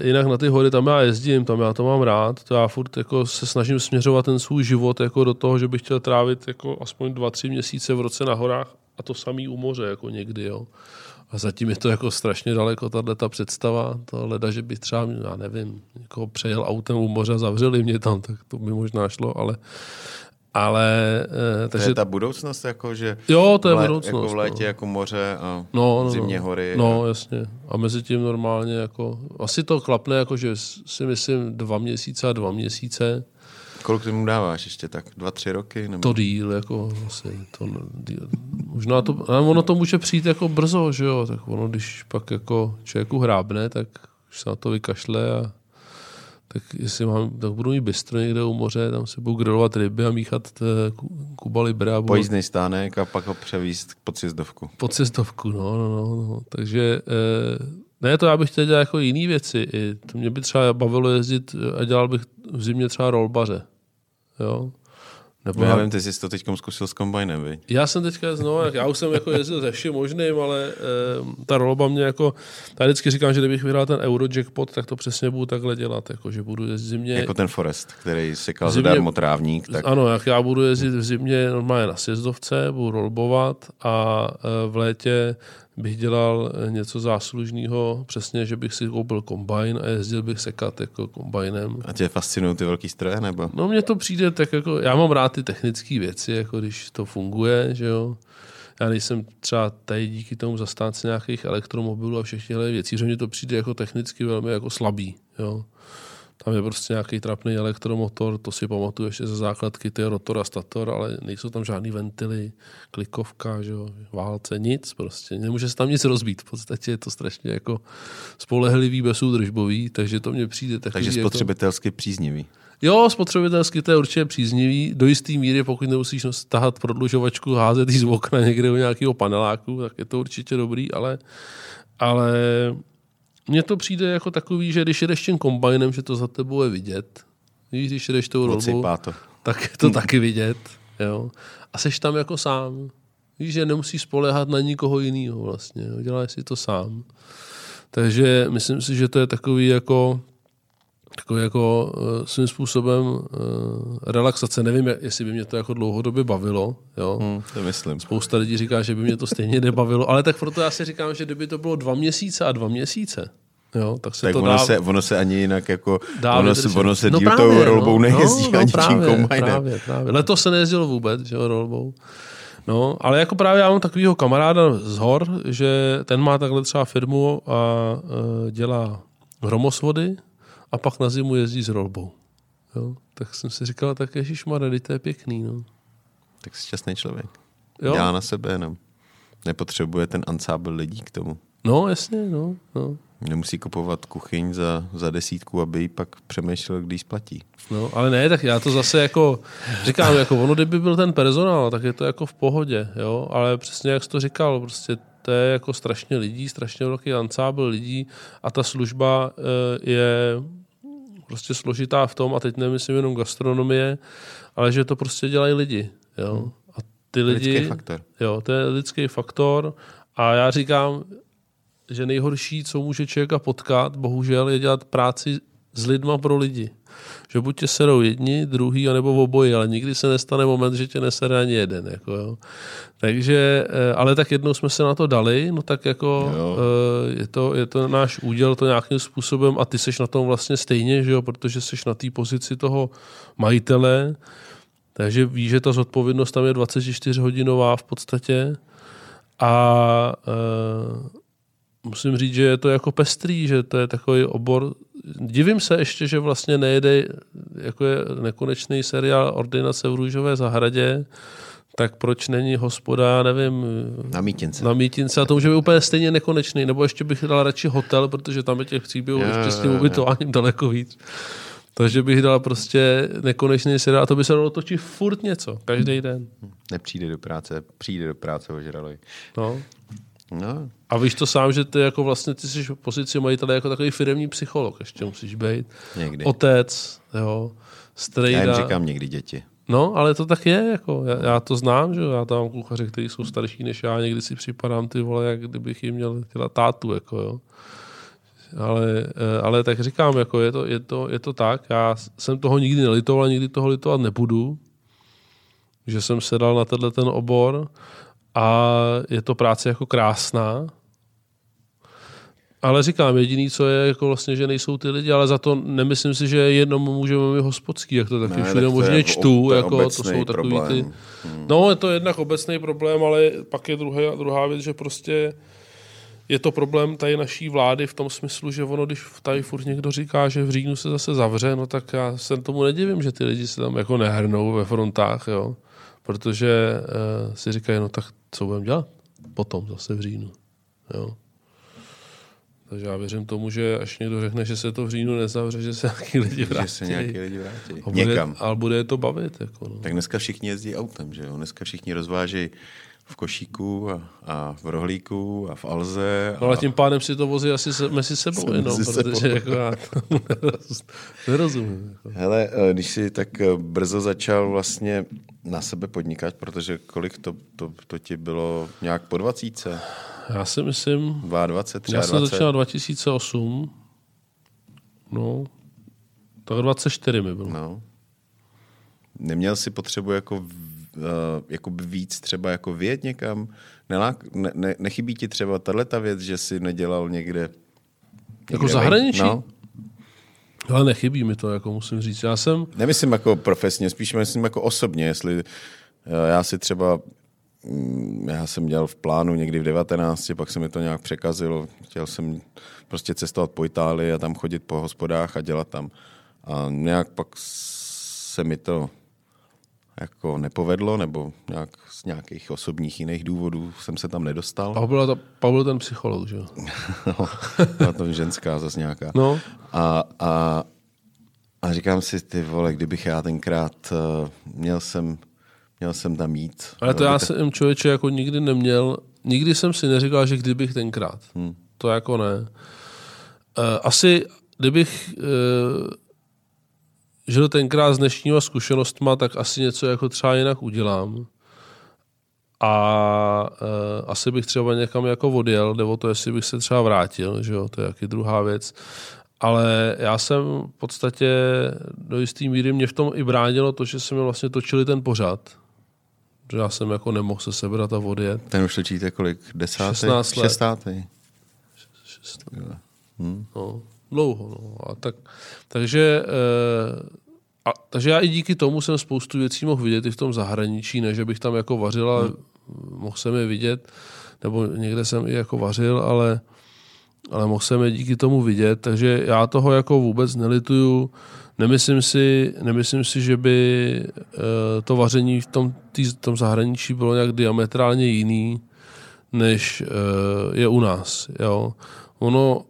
jinak na ty hory tam já jezdím, tam já to mám rád, to já furt jako se snažím směřovat ten svůj život jako do toho, že bych chtěl trávit jako aspoň dva, tři měsíce v roce na horách a to samý u moře jako někdy, jo. A zatím je to jako strašně daleko, tahle ta představa, to leda, že bych třeba, já nevím, jako přejel autem u moře a zavřeli mě tam, tak to by možná šlo, ale ale, uh, takže... To je ta budoucnost, jako že jo, to je budoucnost. Jako v létě no. jako moře a no, no, no. hory. No, a... jasně. A mezi tím normálně jako, asi to klapne jako, že si myslím dva měsíce a dva měsíce. Kolik tomu dáváš ještě tak? Dva, tři roky? Nebo? To díl, jako asi, to díl. Možná to, ale ono to může přijít jako brzo, že jo, tak ono, když pak jako člověku hrábne, tak už se na to vykašle a tak jestli mám, tak budu mít bistro někde u moře, tam se budu grilovat ryby a míchat eh, Kuba Libra. Pojízdný stánek a pak ho převíst pod cestovku. Pod cestovku, no, no, no. no. Takže eh, ne, to já bych chtěl dělat jako jiné věci. I to mě by třeba bavilo jezdit a dělal bych v zimě třeba rolbaře. Jo? Nebo já vím, ty jsi to teď zkusil s kombajnem, viď? Já jsem teďka, no, já už jsem jako jezdil ze vším možným, ale e, ta rolba mě jako, já vždycky říkám, že kdybych vyhrál ten Eurojackpot, tak to přesně budu takhle dělat, jako, že budu jezdit zimě. Jako ten Forest, který sekal zadarmo trávník. Tak... Ano, jak já budu jezdit v zimě normálně na sjezdovce, budu rolbovat a e, v létě bych dělal eh, něco záslužného, přesně, že bych si koupil kombajn a jezdil bych sekat jako kombajnem. A tě fascinují ty velký stroje, nebo? No mně to přijde tak jako, já mám rád ty technické věci, jako když to funguje, že jo. Já nejsem třeba tady díky tomu zastánce nějakých elektromobilů a všech těchto věcí, že mně to přijde jako technicky velmi jako slabý, jo. Tam je prostě nějaký trapný elektromotor, to si pamatuju ještě ze základky, to je rotor a stator, ale nejsou tam žádný ventily, klikovka, že jo, válce, nic prostě. Nemůže se tam nic rozbít. V podstatě je to strašně jako spolehlivý, bezúdržbový, takže to mně přijde takový. Takže spotřebitelsky to... příznivý. Jo, spotřebitelsky to je určitě příznivý. Do jisté míry, pokud nemusíš tahat prodlužovačku, házet z okna někde u nějakého paneláku, tak je to určitě dobrý, ale, ale mně to přijde jako takový, že když jedeš tím kombajnem, že to za tebou je vidět. Víš, když jedeš tou rolbou, tak je to taky vidět. Jo. A seš tam jako sám. Víš, že nemusíš spolehat na nikoho jiného vlastně. Jo. Děláš si to sám. Takže myslím si, že to je takový jako takový jako uh, svým způsobem uh, relaxace. Nevím, jestli by mě to jako dlouhodobě bavilo. Jo? Hmm, to myslím. Spousta lidí říká, že by mě to stejně nebavilo, ale tak proto já si říkám, že kdyby to bylo dva měsíce a dva měsíce, Jo, tak se tak to ono, dá, se, ono se ani jinak jako, dá ono se, ono se No díl právě, tou rolbou no, nejezdí no, no, ani právě, tím kombajnem. právě, právě. Letos se nejezdilo vůbec, že jo, rolbou. No, ale jako právě já mám takového kamaráda z hor, že ten má takhle třeba firmu a e, dělá hromosvody a pak na zimu jezdí s rolbou. Jo? Tak jsem si říkal, tak ježišmarja, to je pěkný. No. Tak jsi šťastný člověk. Jo? Dělá na sebe jenom. Nepotřebuje ten ansábl lidí k tomu. no, jasně, no, no. Nemusí kupovat kuchyň za, za desítku, aby ji pak přemýšlel, když splatí. No, ale ne, tak já to zase jako říkám, jako ono, kdyby byl ten personál, tak je to jako v pohodě, jo, ale přesně jak jsi to říkal, prostě to je jako strašně lidí, strašně velký ansábl lidí a ta služba e, je prostě složitá v tom, a teď nemyslím jenom gastronomie, ale že to prostě dělají lidi, jo. A ty lidi... Lidský faktor. Jo, to je lidský faktor a já říkám, že nejhorší, co může člověka potkat, bohužel, je dělat práci s lidma pro lidi. Že buď tě serou jedni, druhý, anebo oboji, ale nikdy se nestane moment, že tě nesere ani jeden. Jako jo. Takže, eh, ale tak jednou jsme se na to dali, no tak jako Jo. eh, je to, je to náš úděl to nějakým způsobem a ty seš na tom vlastně stejně, že jo, protože seš na té pozici toho majitele, takže víš, že ta zodpovědnost tam je 24 hodinová v podstatě a e, musím říct, že je to jako pestrý, že to je takový obor. Divím se ještě, že vlastně nejede, jako je nekonečný seriál Ordinace v Růžové zahradě, tak proč není hospoda, nevím, Na mítince. na mítince a to může být úplně stejně nekonečný, nebo ještě bych dal radši hotel, protože tam je těch příběhů Jo, ještě s tím ubytováním daleko víc. Takže bych dal prostě nekonečný seriál a to by se dalo točit furt něco, každý den. Nepřijde do práce, přijde do práce ožralý. No. No, A víš to sám, že ty jako vlastně ty jsi v pozici majitele jako takový firmní psycholog, ještě musíš být. někdy. Otec, jo, strejda. Já jim říkám někdy děti. No, ale to tak je, jako, já, já to znám, že já tam mám kuchaře, kteří jsou starší než já, někdy si připadám ty vole, jak kdybych jim měl dělat tátu, jako jo. Ale, eh, ale tak říkám, jako je to, je, to, je to tak, já jsem toho nikdy nelitoval, nikdy toho litovat nebudu, že jsem se dal na tenhle ten obor a je to práce jako krásná, ale říkám, jediný, co je, jako vlastně, že nejsou ty lidi, ale za to nemyslím si, že jenom můžeme mít hospodský, jak to taky Ne, všude tak možně je čtu, to jako to jsou takový ty... problém. No, je to jednak obecný problém, ale pak je druhá, druhá věc, že prostě je to problém tady naší vlády v tom smyslu, že ono, když tady furt někdo říká, že v říjnu se zase zavře, no tak já se tomu nedivím, že ty lidi se tam jako nehrnou ve frontách, jo. Protože uh, si říkají, no tak co budeme dělat potom zase v říjnu, jo. Takže já věřím tomu, že až někdo řekne, že se to v říjnu nezavře, že se nějaký lidi vrátí. Že se nějaký lidi vrátí. A bude, Někam. Ale bude je to bavit. Jako no. Tak dneska všichni jezdí autem, že jo? Dneska všichni rozvážejí v košíku a, a v rohlíku a v alze. No ale a, tím pádem si to vozí asi se, mezi sebou Se- jenom, mezi protože sebou. jako já nerozumím. Jako. Hele, eh, když jsi tak eh, brzo začal vlastně na sebe podnikat, protože kolik to, to, to ti bylo nějak po dvacíce? Já si myslím, 22, já 23? jsem začal 2008, no, tak 24 mi bylo. No. Neměl si potřebu jako, eh, jako by víc třeba jako vyjet někam? Nelák, ne, ne, nechybí ti třeba tato věc, že jsi nedělal někde... Jako někde v zahraničí? No. Ale nechybí mi to, jako musím říct. Já jsem, Nemyslím jako profesně, spíš myslím jako osobně, jestli eh, já si třeba, mm, já jsem dělal v plánu někdy v 19, pak se mi to nějak překazilo, chtěl jsem prostě cestovat po Itálii a tam chodit po hospodách a dělat tam. A nějak pak se mi to jako nepovedlo, nebo nějak z nějakých osobních jiných důvodů jsem se tam nedostal. Pavel byl, ta, Pavel byl ten psycholog, že jo? Byla to ženská zase nějaká. No, A, a, a říkám si, ty vole, kdybych já tenkrát uh, měl jsem, měl jsem tam jít. ale to já by jsem člověče jako nikdy neměl, nikdy jsem si neříkal, že kdybych tenkrát. Hmm. To jako ne. Eh, Asi, kdybych eh, žil tenkrát s dnešníma zkušenostma, tak asi něco jako třeba jinak udělám. A uh, asi bych třeba někam jako odjel, nebo to, jestli bych se třeba vrátil, že jo, to je taky druhá věc. ale já jsem v podstatě do jisté míry mě v tom i bránilo to, že jsme vlastně točili ten pořad. Že já jsem jako nemohl se sebrat a odjet. Ten už točíte kolik? Desátý? 16 let. Šestátý? Hmm. No, dlouho. No. A tak, takže, e, a, takže já i díky tomu jsem spoustu věcí mohl vidět i v tom zahraničí, ne že bych tam jako vařil, ale hmm. mohl jsem je vidět, nebo někde jsem i jako vařil, ale ale mohl jsem je díky tomu vidět, takže já toho jako vůbec nelituju. Nemyslím si, nemyslím si že by eh, to vaření v tom, tý, tom zahraničí bylo nějak diametrálně jiný, než eh, je u nás. Jo. Ono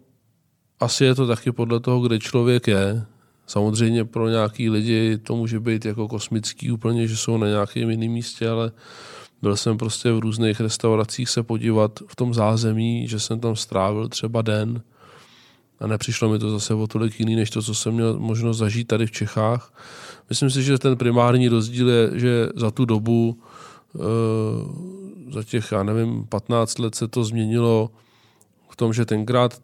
asi je to taky podle toho, kde člověk je. Samozřejmě pro nějaký lidi to může být jako kosmický úplně, že jsou na nějakém jiném místě, ale byl jsem prostě v různých restauracích se podívat v tom zázemí, že jsem tam strávil třeba den a nepřišlo mi to zase o tolik jiný, než to, co jsem měl možnost zažít tady v Čechách. Myslím si, že ten primární rozdíl je, že za tu dobu, eh, za těch, já nevím, 15 let se to změnilo v tom, že tenkrát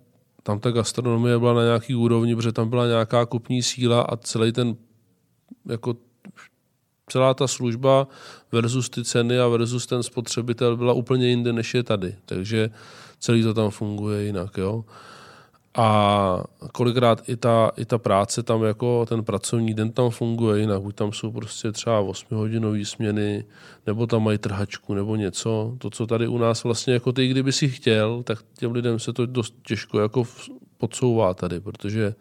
tam ta gastronomie byla na nějaký úrovni, protože tam byla nějaká kupní síla a celý ten jako celá ta služba versus ty ceny a versus ten spotřebitel byla úplně jinde, než je tady. Takže celý to tam funguje jinak. Jo? A kolikrát i ta, i ta práce tam, jako ten pracovní den tam funguje jinak. Buď tam jsou prostě třeba 8-hodinové směny, nebo tam mají trhačku, nebo něco. To, co tady u nás vlastně, jako ty, kdyby si chtěl, tak těm lidem se to dost těžko jako podsouvá tady, protože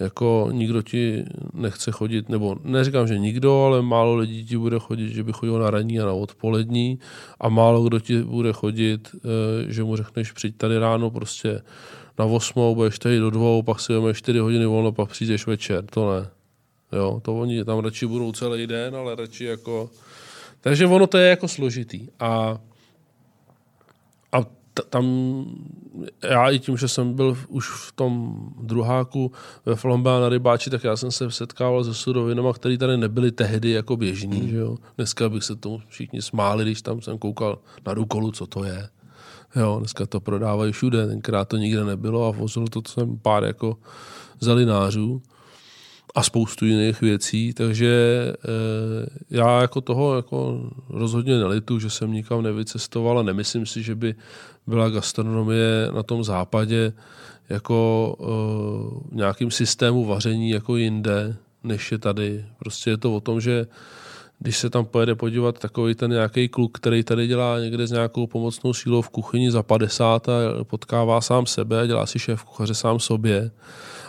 jako nikdo ti nechce chodit, nebo neříkám, že nikdo, ale málo lidí ti bude chodit, že by chodil na ranní a na odpolední a málo kdo ti bude chodit, eh, že mu řekneš přijď tady ráno prostě na 8, budeš tady do dvou, pak si jdeme 4 hodiny volno, pak přijdeš večer, to ne. Jo, to oni tam radši budou celý den, ale radši jako... Takže ono to je jako složitý. A tam já i tím, že jsem byl už v tom druháku ve Flambé na rybáči, tak já jsem se setkával se surovinama, které tady nebyly tehdy jako běžný. Mm. Že jo? Dneska bych se tomu všichni smáli, když tam jsem koukal na Rukolu, co to je. Jo, dneska to prodávají všude, tenkrát to nikde nebylo a vozil to jsem pár jako zalinářů a spoustu jiných věcí, takže e, já jako toho jako rozhodně nelitu, že jsem nikam nevycestoval a nemyslím si, že by byla gastronomie na tom západě jako e, nějakým systému vaření jako jinde, než je tady. Prostě je to o tom, že když se tam pojede podívat takový ten nějaký kluk, který tady dělá někde s nějakou pomocnou sílou v kuchyni za 50 a potkává sám sebe, dělá si šéf kuchaře sám sobě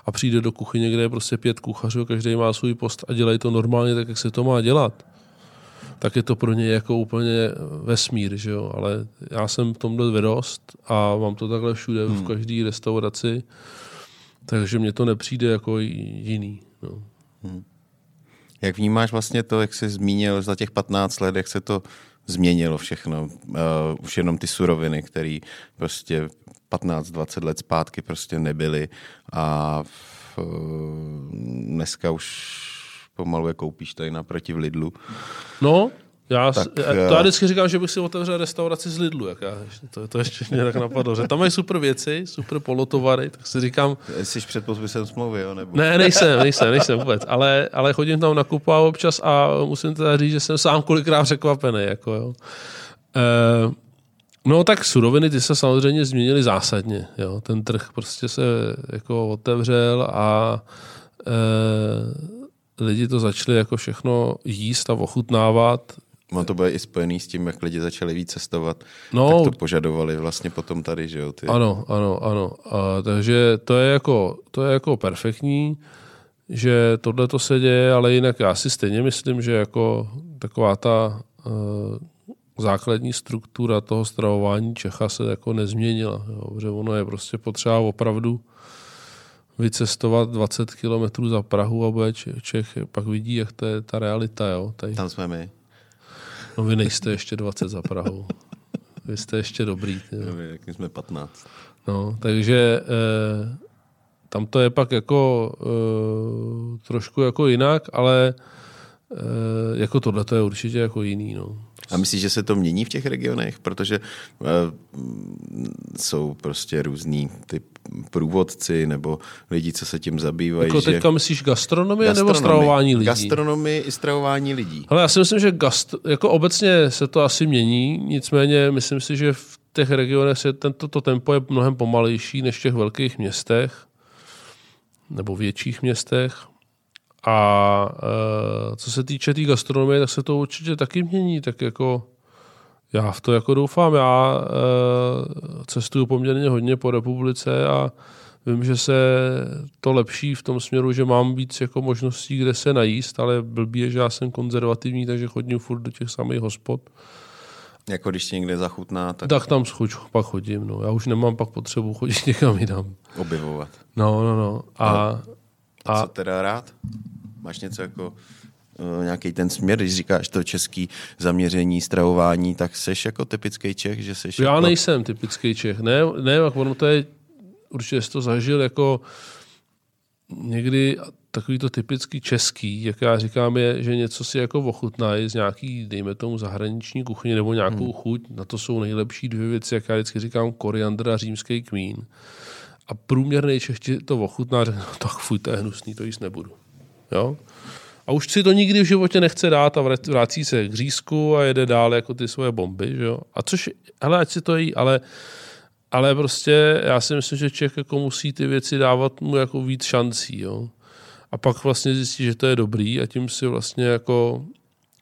a přijde do kuchyně, kde je prostě pět kuchařů, každý má svůj post a dělají to normálně tak, jak se to má dělat tak je to pro ně jako úplně vesmír, že jo? ale já jsem v tomhle vyrost a mám to takhle všude, hmm. v každé restauraci, takže mně to nepřijde jako jiný. No. Hmm. Jak vnímáš vlastně to, jak jsi zmínil za těch 15 let, jak se to změnilo všechno? Uh, už jenom ty suroviny, které prostě 15-20 let zpátky prostě nebyly a v, uh, dneska už pomalu je koupíš tady naproti v Lidlu. No, já, tak, já, to já eh, vždycky říkám, že bych si otevřel restauraci z Lidlu. Jak já, to, to ještě mě tak napadlo. Že tam mají super věci, super polotovary, tak si říkám... Jsi před podpisem smlouvy, jo? Nebo... Ne, nejsem, nejsem, nejsem vůbec. Ale, ale chodím tam nakupovat občas a musím teda říct, že jsem sám kolikrát překvapený. Jako, jo. E, no tak suroviny ty se samozřejmě změnily zásadně. Jo. Ten trh prostě se jako otevřel a e, lidi to začali jako všechno jíst a ochutnávat. Ono to bude i spojený s tím, jak lidi začali víc cestovat, no, tak to požadovali vlastně potom tady, že jo? Ty. Ano, ano, ano. A, takže to je, jako, to je jako perfektní, že tohle to se děje, ale jinak já si stejně myslím, že jako taková ta uh, základní struktura toho stravování Čecha se jako nezměnila. Jo? Že ono je prostě potřeba opravdu vycestovat 20 kilometrů za Prahu a bude Čech, pak vidí, jak to je ta realita. Jo? Tady. Tam jsme my. No vy nejste ještě 20 za Prahu. Vy jste ještě dobrý. Jak jsme 15. No, takže eh, tam to je pak jako eh, trošku jako jinak, ale jako tohle to je určitě jako jiný. No. A myslíš, že se to mění v těch regionech? Protože uh, jsou prostě různý ty průvodci nebo lidi, co se tím zabývají. Jako teďka že... myslíš gastronomie, gastronomie nebo stravování lidí? Gastronomie i stravování lidí. Ale já si myslím, že gast... jako obecně se to asi mění, nicméně myslím si, že v těch regionech se tento to tempo je mnohem pomalejší než v těch velkých městech nebo větších městech. A e, co se týče té tý gastronomie, tak se to určitě taky mění. Tak jako já v to jako doufám. Já e, cestuju poměrně hodně po republice a vím, že se to lepší v tom směru, že mám víc jako možností, kde se najíst, ale blbý je, že já jsem konzervativní, takže chodím furt do těch samých hospod. Jako když ti někde zachutná, tak... Tak tam schuč, pak chodím, no. Já už nemám pak potřebu chodit někam jinam. Objevovat. No, no, no. A, a, a... Co teda rád? Máš něco jako nějaký ten směr, když říkáš to český zaměření, stravování, tak seš jako typický Čech, že seš Já jako... nejsem typický Čech, ne, ne, ono to je, určitě jsi to zažil jako někdy takový to typický český, jak já říkám, je, že něco si jako ochutnají z nějaký, dejme tomu, zahraniční kuchyně nebo nějakou hmm. chuť. Na to jsou nejlepší dvě věci, jak já vždycky říkám, koriandr a římský kmín. A průměrný Čech to ochutná, řekne, no tak fuj, to je hnusný, to jíst nebudu. Jo? A už si to nikdy v životě nechce dát a vrací se k řízku a jede dál jako ty svoje bomby. Že jo? A což, hele, ať si to jí, ale, ale prostě já si myslím, že Čech jako musí ty věci dávat mu jako víc šancí. Jo? A pak vlastně zjistí, že to je dobrý a tím si vlastně jako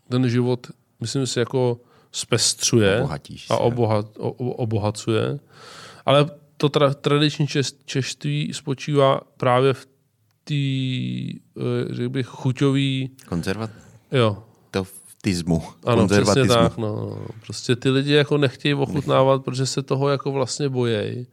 ten život, myslím si, jako zpestřuje a oboha, o, obohacuje. Ale to tra, tradiční čes, češtví spočívá právě v té, eh, řekl bych, chuťový... Konzervat? Jo. To tizmu, ano, přesně tak. No, no. Prostě ty lidi jako nechtějí ochutnávat, protože se toho jako vlastně bojejí.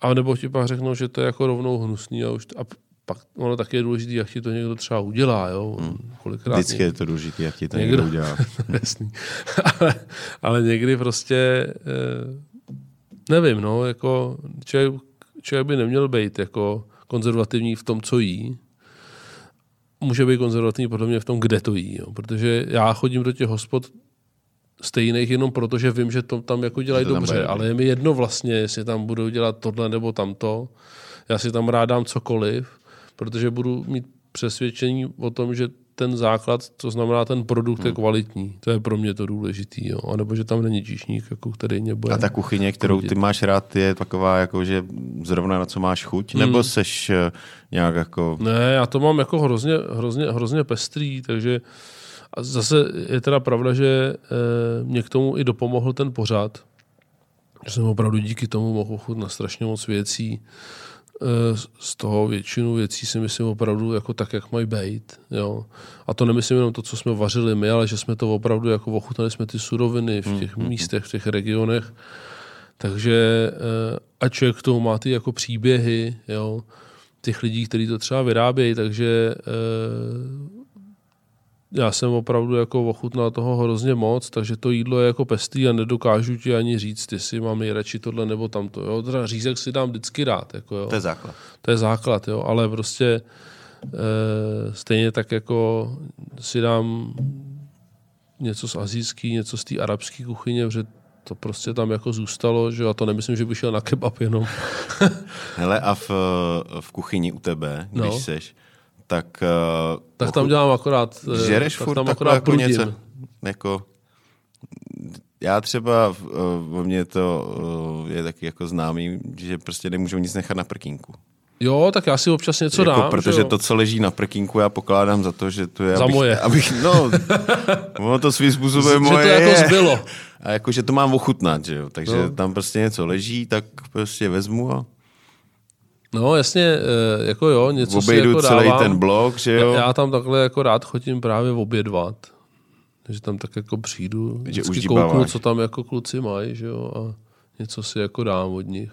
A nebo ti pak řeknou, že to je jako rovnou hnusný a, už, a pak ono taky je důležité, jak ti to někdo třeba udělá. Jo? Hmm. Kolikrát Vždycky je to důležité, jak ti to někdo, někdo udělá. ale, ale někdy prostě eh, nevím, no, jako člověk, člověk by neměl být jako konzervativní v tom, co jí, může být konzervativní podle mě v tom, kde to jí. Jo. Protože já chodím do těch hospod stejných jenom proto, že vím, že to tam jako dělají dobře, bude, ale je mi jedno vlastně, jestli tam budou dělat tohle nebo tamto. Já si tam rád dám cokoliv, protože budu mít přesvědčení o tom, že ten základ, to znamená ten produkt hmm. je kvalitní. To je pro mě to důležitý. Jo. A nebo že tam není číšník, jako který mě bude. A ta kuchyně, kterou ty máš rád, je taková, jako, že zrovna na co máš chuť? Hmm. Nebo seš uh, nějak jako... Ne, já to mám jako hrozně, hrozně, hrozně pestrý, takže a zase je teda pravda, že e, mě k tomu i dopomohl ten pořad. Že jsem opravdu díky tomu mohl chutnat strašně moc věcí. Eh, z toho většinu věcí si myslím opravdu jako tak, jak mají být. Jo. A to nemyslím jenom to, co jsme vařili my, ale že jsme to opravdu jako ochutnali jsme ty suroviny v těch mm-hmm. místech, v těch regionech. Takže eh, a člověk k tomu má ty jako příběhy, jo, těch lidí, kteří to třeba vyrábějí, takže eh, já jsem opravdu jako ochutnal toho hrozně moc, takže to jídlo je jako pestý a nedokážu ti ani říct, jestli mám nejradši tohle nebo tamto. Jo? Teda řízek si dám vždycky rád. Jako, jo? To je základ. To je základ, jo? ale prostě e, stejně tak jako si dám něco z azijský, něco z té arabské kuchyně, protože to prostě tam jako zůstalo, že a to nemyslím, že by šel na kebab jenom. Hele, a v, v kuchyni u tebe, když no. seš, tak... Uh, tak tam dělám akorát... Eh, žereš furt tam akorát jako něco, jako, já třeba, uh, mě to uh, je taky jako známý, že prostě nemůžu nic nechat na prkínku. Jo, tak já si občas něco jako, dám. Protože to, co leží na prkínku, já pokládám za to, že to je... Za abych, moje. Abych, no, ono to svým způsobem moje Že to jako zbylo. A jako, že to mám ochutnat, že jo. Takže no. tam prostě něco leží, tak prostě vezmu a No jasně, eh, jako jo, něco Obejdu si jako celý dávám. ten blok, že jo? Já tam takhle jako rád chodím právě obědvat. Takže tam tak jako přijdu, že vždycky kouknu, co tam jako kluci mají, že jo, a něco si jako dám od nich.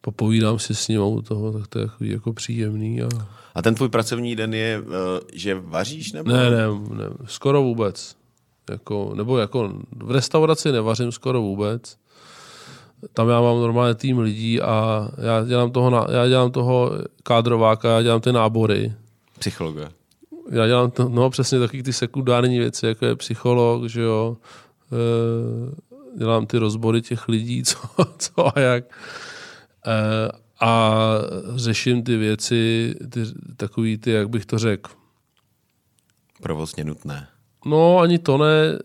Popovídám si s ním u toho, tak to je jako, jako příjemný. A... a ten tvůj pracovní den je, eh, že vaříš? Nebo? Ne, ne, ne, skoro vůbec. Jako, nebo jako v restauraci nevařím skoro vůbec tam já mám normálně tým lidí a já dělám toho, já dělám toho kádrováka, já dělám ty nábory. Psychologa. já dělám to, no přesně taky ty sekundární věci, jako je psycholog, že jo, e, dělám ty rozbory těch lidí, co, co a jak. E, a řeším ty věci, ty, takový ty, jak bych to řekl. Provozně nutné. No, ani to ne. E,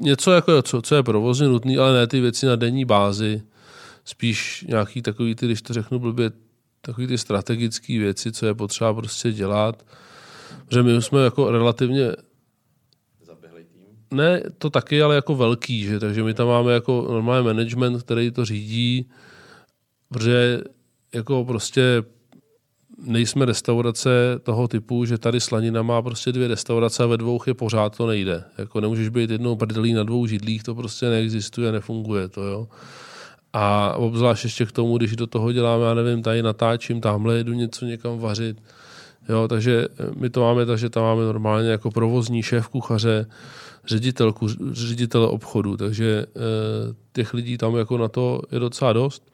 něco, jako, co, co je provozně nutné, ale ne ty věci na denní bázi. Spíš nějaký takový ty, když to řeknu blbě, takový ty strategické věci, co je potřeba prostě dělat. Že my jsme jako relativně ne, to taky, ale jako velký, že? takže my tam máme jako normální management, který to řídí, protože jako prostě nejsme restaurace toho typu, že tady Slanina má prostě dvě restaurace a ve dvou je pořád to nejde. Jako nemůžeš být jednou prdelí na dvou židlích, to prostě neexistuje, nefunguje to, jo. A obzvlášť ještě k tomu, když do toho děláme, já nevím, tady natáčím, tamhle jedu něco někam vařit. Jo, takže my to máme takže tam máme normálně jako provozní šéf kuchaře, ředitelku, ředitele obchodu, takže e, těch lidí tam jako na to je docela dost.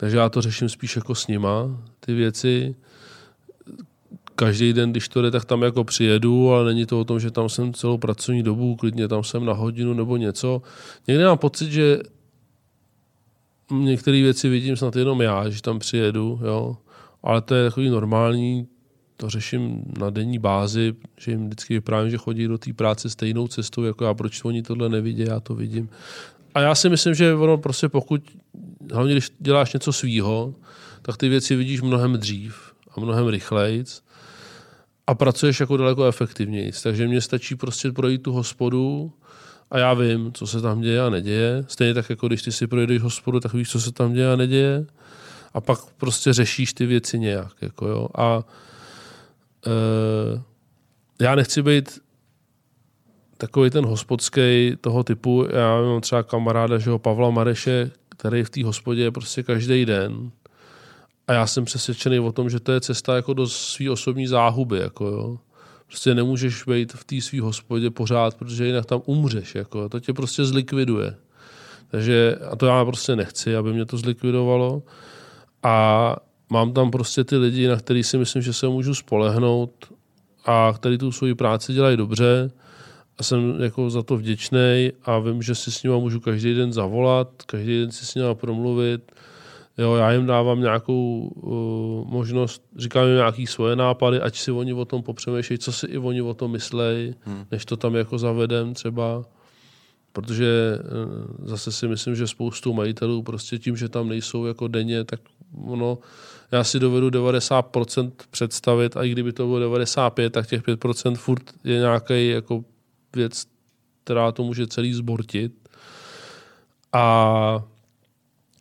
Takže já to řeším spíš jako s nima, ty věci. Každý den, když to jde, tak tam jako přijedu, ale není to o tom, že tam jsem celou pracovní dobu, klidně tam jsem na hodinu nebo něco. Někdy mám pocit, že některé věci vidím snad jenom já, že tam přijedu, jo. Ale to je takový normální, to řeším na denní bázi, že jim vždycky vyprávím, že chodí do té práce stejnou cestou, jako já, proč oni tohle nevidí, já to vidím. A já si myslím, že ono prostě pokud, hlavně když děláš něco svýho, tak ty věci vidíš mnohem dřív a mnohem rychleji a pracuješ jako daleko efektivněji. Takže mně stačí prostě projít tu hospodu, a já vím, co se tam děje a neděje. Stejně tak, jako když ty si projedeš hospodu, tak víš, co se tam děje a neděje. A pak prostě řešíš ty věci nějak. Jako jo. A e, já nechci být takový ten hospodský toho typu. Já mám třeba kamaráda, že ho Pavla Mareše, který v té hospodě je prostě každý den. A já jsem přesvědčený o tom, že to je cesta jako do své osobní záhuby. Jako jo. Prostě nemůžeš být v té své hospodě pořád, protože jinak tam umřeš. Jako. To tě prostě zlikviduje. Takže a to já prostě nechci, aby mě to zlikvidovalo. A mám tam prostě ty lidi, na který si myslím, že se můžu spolehnout a který tu svoji práci dělají dobře a jsem jako za to vděčný a vím, že si s nimi můžu každý den zavolat, každý den si s nimi promluvit Jo, já jim dávám nějakou uh, možnost, říkám jim nějaký svoje nápady, ať si oni o tom popřemýšlejí, co si i oni o tom myslejí, hmm. než to tam jako zavedem třeba. Protože uh, zase si myslím, že spoustu majitelů prostě tím, že tam nejsou jako denně, tak ono, já si dovedu 90% představit a i kdyby to bylo 95, tak těch 5% furt je nějaký jako věc, která to může celý zbortit. A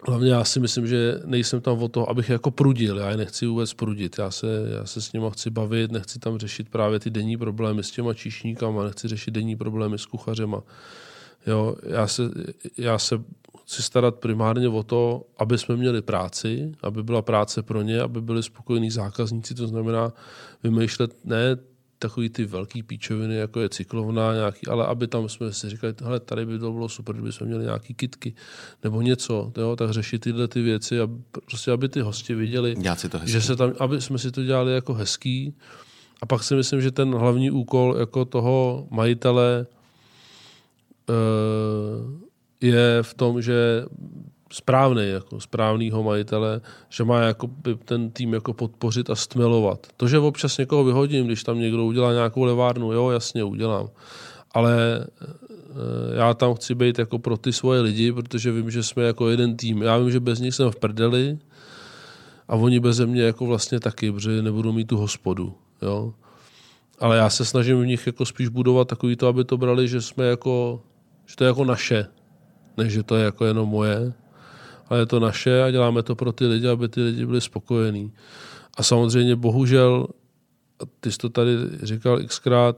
Hlavně já si myslím, že nejsem tam o to, abych jako prudil. Já je nechci vůbec prudit. Já se, já se s nimi chci bavit, nechci tam řešit právě ty denní problémy s těma číšníkama, nechci řešit denní problémy s kuchařema. Jo, já, se, já se chci starat primárně o to, aby jsme měli práci, aby byla práce pro ně, aby byli spokojení zákazníci, to znamená vymýšlet ne takový ty velký píčoviny, jako je cyklovna nějaký, ale aby tam jsme si říkali, hele, tady by to bylo super, kdyby jsme měli nějaký kitky nebo něco, jo, tak řešit tyhle ty věci a prostě, aby ty hosti viděli, že se tam, aby jsme si to dělali jako hezký. A pak si myslím, že ten hlavní úkol jako toho majitele uh, je v tom, že správný, jako správnýho majitele, že má jako ten tým jako podpořit a stmelovat. To, že občas někoho vyhodím, když tam někdo udělá nějakou levárnu, jo, jasně udělám. Ale eh, já tam chci být jako pro ty svoje lidi, protože vím, že jsme jako jeden tým. Já vím, že bez nich jsem v prdeli a oni bez mě jako vlastně taky, protože nebudou mít tu hospodu. Jo. Ale já se snažím v nich jako spíš budovat takový to, aby to brali, že jsme jako, že to je jako naše, než že to je jako jenom moje ale je to naše a děláme to pro ty lidi, aby ty lidi byli spokojení. A samozřejmě bohužel, ty jsi to tady říkal xkrát,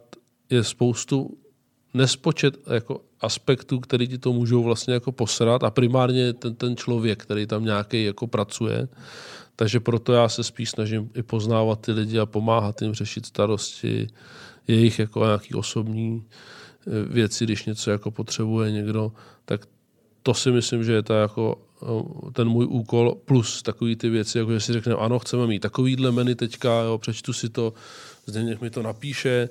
je spoustu nespočet jako aspektů, který ti to můžou vlastně jako posrat a primárně ten, ten člověk, který tam nějaký jako pracuje. Takže proto já se spíš snažím i poznávat ty lidi a pomáhat jim řešit starosti, jejich jako nějaký osobní eh, věci, když něco jako potřebuje někdo, tak to si myslím, že je ta jako Eh, ten můj úkol plus takový ty věci, jako že si řekneme, ano, chceme mít takovýhle menu teďka, jo, přečtu si to, Zdeněk mi to napíše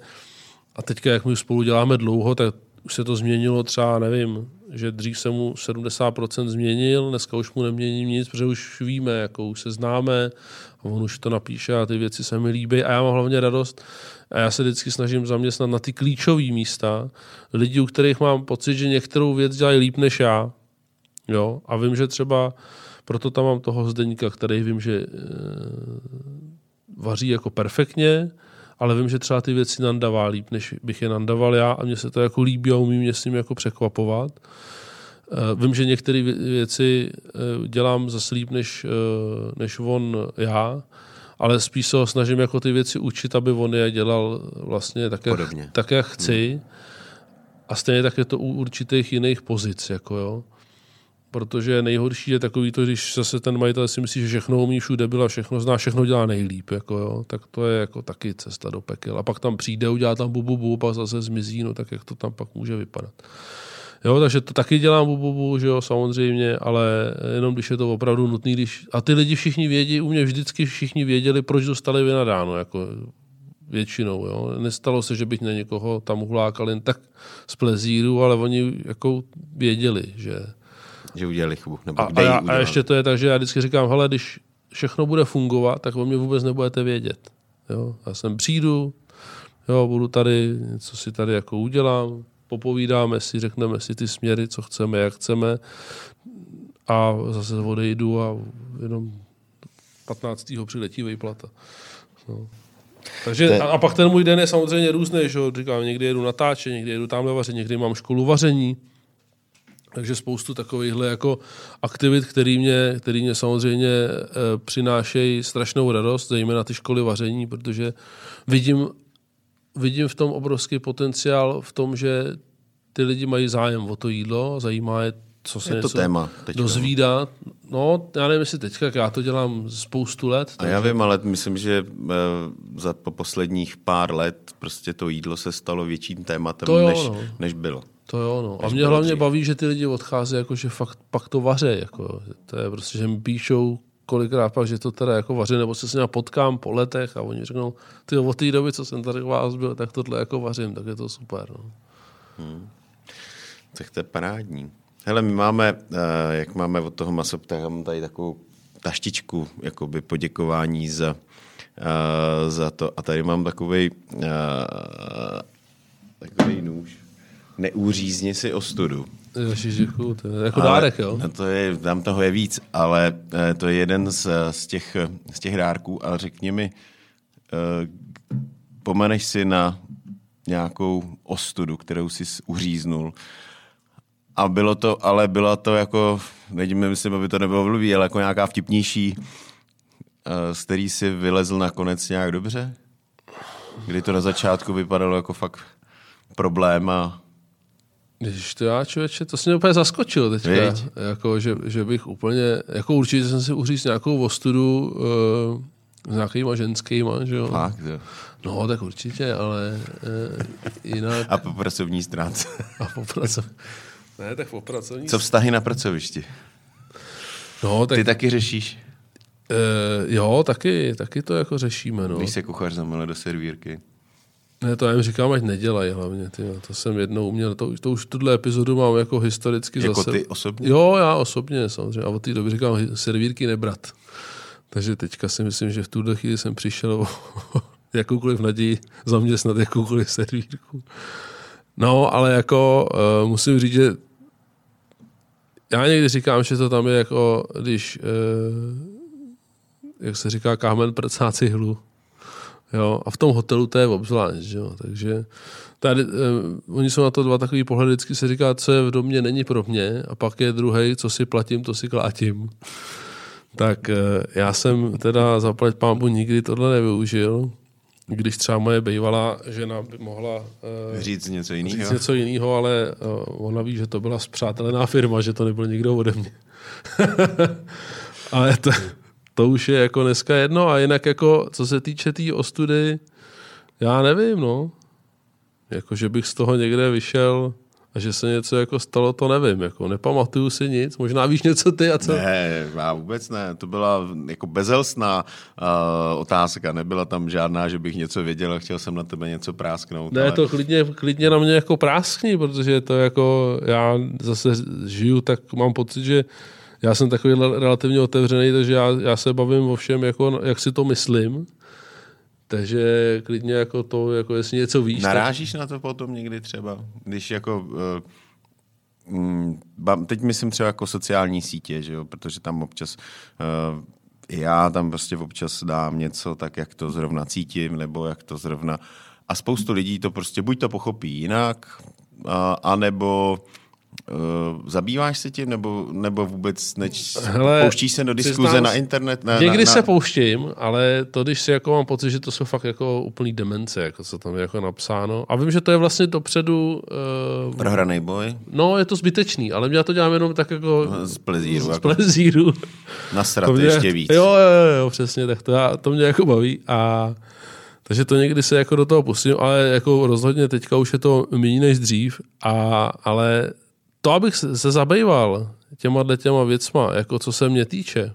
a teďka, jak my spolu děláme dlouho, tak už se to změnilo třeba, nevím, že dřív se mu 70% změnil, dneska už mu neměním nic, protože už víme, jako už se známe a on už to napíše a ty věci se mi líbí a já mám hlavně radost a já se vždycky snažím zaměstnat na ty klíčové místa lidi, u kterých mám pocit, že některou věc dělají líp než já. Jo? A vím, že třeba proto tam mám toho Zdeníka, který vím, že e, vaří jako perfektně, ale vím, že třeba ty věci nandavá líp, než bych je nandaval já a mně se to jako líbí a umím mě s ním jako překvapovat. E, vím, že některé věci e, dělám zase líp než, než on já, ale spíš se ho snažím jako ty věci učit, aby on je dělal vlastně tak, jak, tak, jak chci. Hmm. A stejně tak je to u určitých jiných pozic. Jako jo protože nejhorší je takový to, když zase ten majitel si myslí, že všechno umí, všude byla, všechno zná, všechno dělá nejlíp, jako jo, tak to je jako taky cesta do pekel. A pak tam přijde, udělá tam bu, bu, bu pak zase zmizí, no tak jak to tam pak může vypadat. Jo, takže to taky dělám bu, bu, že jo, samozřejmě, ale jenom když je to opravdu nutný, když... A ty lidi všichni vědí, u mě vždycky všichni věděli, proč dostali vynadáno, jako většinou. Jo. Nestalo se, že bych na někoho tam uhlákal jen tak z plezíru, ale oni jako věděli, že že udělali chybu. Nebo a, kde a, já, a ještě to je tak, že já vždycky říkám, hele, když všechno bude fungovat, tak o mě vůbec nebudete vědět. Jo? Já sem přijdu, jo, budu tady, něco si tady jako udělám, popovídáme si, řekneme si ty směry, co chceme, jak chceme a zase odejdu a jenom 15. přiletí vejplata. No. Takže, a, a pak ten můj den je samozřejmě různý, že říkám, někdy jedu natáčet, někdy jedu tamhle vařit, někdy mám školu vaření, takže spoustu takovýchhle jako aktivit, který mě, který mě samozřejmě e, přinášejí strašnou radost, zejména ty školy vaření, protože vidím, vidím v tom obrovský potenciál v tom, že ty lidi mají zájem o to jídlo, zajímá je, co se je to téma teďka, dozvídá. No, já nevím, jestli teďka, já to dělám spoustu let. Takže... A já vím, ale myslím, že e, za po posledních pár let prostě to jídlo se stalo větším tématem, to jo, než, no. než bylo. To jo, no. A mě hlavně baví, že ty lidi odchází, jako, že fakt pak to vaře. Jako. To je prostě, že mi píšou kolikrát pak, že to teda jako vaří, nebo se s nimi potkám po letech a oni řeknou, ty od té doby, co jsem tady vás byl, tak tohle jako vařím, tak je to super. No. Hmm. Tak to je parádní. Hele, my máme, eh, jak máme od toho masopta, mám tady takovou taštičku jakoby poděkování za, uh, za to. A tady mám takový uh, takový nůž neuřízni si ostudu. Ježišiku, to je jako ale, dárek, jo? To je, tam toho je víc, ale eh, to je jeden z, z, těch, z těch dárků, ale řekni mi, uh, pomeneš si na nějakou ostudu, kterou jsi uříznul a bylo to, ale bylo to jako, nevím, myslím, aby to nebylo blbý, ale jako nějaká vtipnější, uh, z který si vylezl nakonec nějak dobře? Kdy to na začátku vypadalo jako fakt problém a když to já, člověče, to se mě úplně zaskočil teďka. Jako, že, že, bych úplně, jako určitě jsem si uříct nějakou ostudu uh, s nějakýma ženskýma, že jo. Fakt, jo. No, tak určitě, ale uh, jinak... A po pracovní stránce. A po pracovní... Ne, tak po pracovní... Co vztahy na pracovišti? No, tak... Ty taky řešíš? Uh, jo, taky, taky to jako řešíme, no. Když se kuchař zamile do servírky. Ne, to já jim říkám, ať nedělají hlavně. Ty, to jsem jednou uměl, to, to už tuhle epizodu mám jako historicky jako zase. ty osobně? Jo, já osobně samozřejmě. A od té doby říkám, servírky nebrat. Takže teďka si myslím, že v tuhle chvíli jsem přišel o jakoukoliv naději zaměstnat jakoukoliv servírku. No, ale jako uh, musím říct, že já někdy říkám, že to tam je jako, když, uh, jak se říká, kámen prcáci hlu. Jo? A v tom hotelu to je obzvlášť. Jo? Takže tady, eh, oni jsou na to dva takový pohledy, vždycky se říká, co je v domě, není pro mě, a pak je druhý, co si platím, to si klátím. Tak eh, já jsem teda zaplať pámbu nikdy tohle nevyužil, když třeba moje bývalá žena by mohla uh, říct něco jiného. Říct něco jiného, ale uh, ona ví, že to byla zpřátelená firma, že to nebyl nikdo ode mě. ale to, to už je jako dneska jedno a jinak jako, co se týče té tý ostudy, já nevím, no. Jako, že bych z toho někde vyšel A že se něco jako stalo, to nevím. Jako nepamatuju si nic. Možná víš něco ty a co? Ne, já vůbec ne. To byla jako bezelstná uh, otázka. Nebyla tam žádná, že bych něco věděl a chtěl jsem na tebe něco prásknout. Ne, ale... to klidně, klidně na mě jako práskni, protože to jako já zase žiju, tak mám pocit, že já jsem takový relativně otevřený, takže já, já se bavím o všem, jako, jak si to myslím. Takže klidně jako to, jako jestli něco víš. Narážíš tak... na to potom někdy třeba, když jako... Uh, teď myslím třeba jako sociální sítě, že jo? protože tam občas uh, já tam prostě občas dám něco tak, jak to zrovna cítím, nebo jak to zrovna... A spoustu lidí to prostě buď to pochopí jinak, a, anebo Uh, zabýváš se tím, nebo, nebo vůbec neč, Hele, pouštíš se do diskuze na internet? Na, někdy na, na... se pouštím, ale to, když si jako mám pocit, že to jsou fakt jako úplný demence, jako co tam je jako napsáno. A vím, že to je vlastně dopředu... Uh, Prohraný boj? No, je to zbytečný, ale já to dělám jenom tak jako... No, z plezíru. Z jako. plezíru. Nasrat mě, ještě víc. Jo, jo, jo, přesně, tak to, já, to mě jako baví. A takže to někdy se jako do toho pustím, ale jako rozhodně teďka už je to méně než dřív, a, ale to, abych se zabýval těma těma věcma, jako co se mě týče,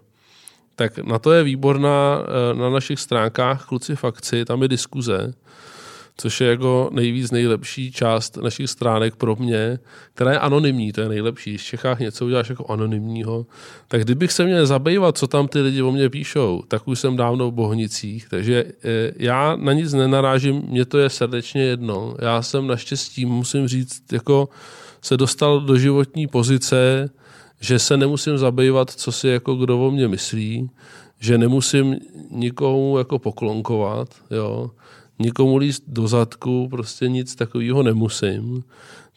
tak na to je výborná eh, na našich stránkách Kluci fakci, tam je diskuze, což je jako nejvíc nejlepší část našich stránek pro mě, která je anonymní, to je nejlepší. V Čechách něco uděláš jako anonymního, tak kdybych se měl zabývat, co tam ty lidi o mě píšou, tak už jsem dávno v Bohnicích, takže eh, já na nic nenarážím, mě to je srdečně jedno. Já jsem naštěstí, musím říct, jako se dostal do životní pozice, že se nemusím zabývat, co si jako kdo o mě myslí, že nemusím nikomu jako poklonkovat, jo, nikomu líst do zadku, prostě nic takového nemusím.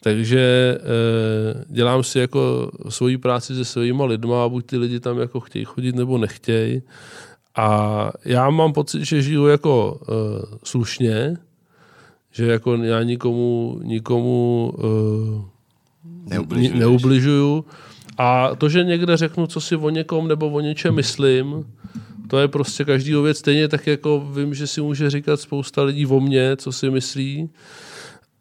Takže e, dělám si jako svoji práci se lidma a buď ty lidi tam jako chtějí chodit nebo nechtějí. A já mám pocit, že žiju jako e, slušně, že jako já nikomu, nikomu e, neubližuju. A to, že někde řeknu, co si o někom nebo o něčem myslím, to je prostě každý věc. Stejně tak jako vím, že si může říkat spousta lidí o mně, co si myslí.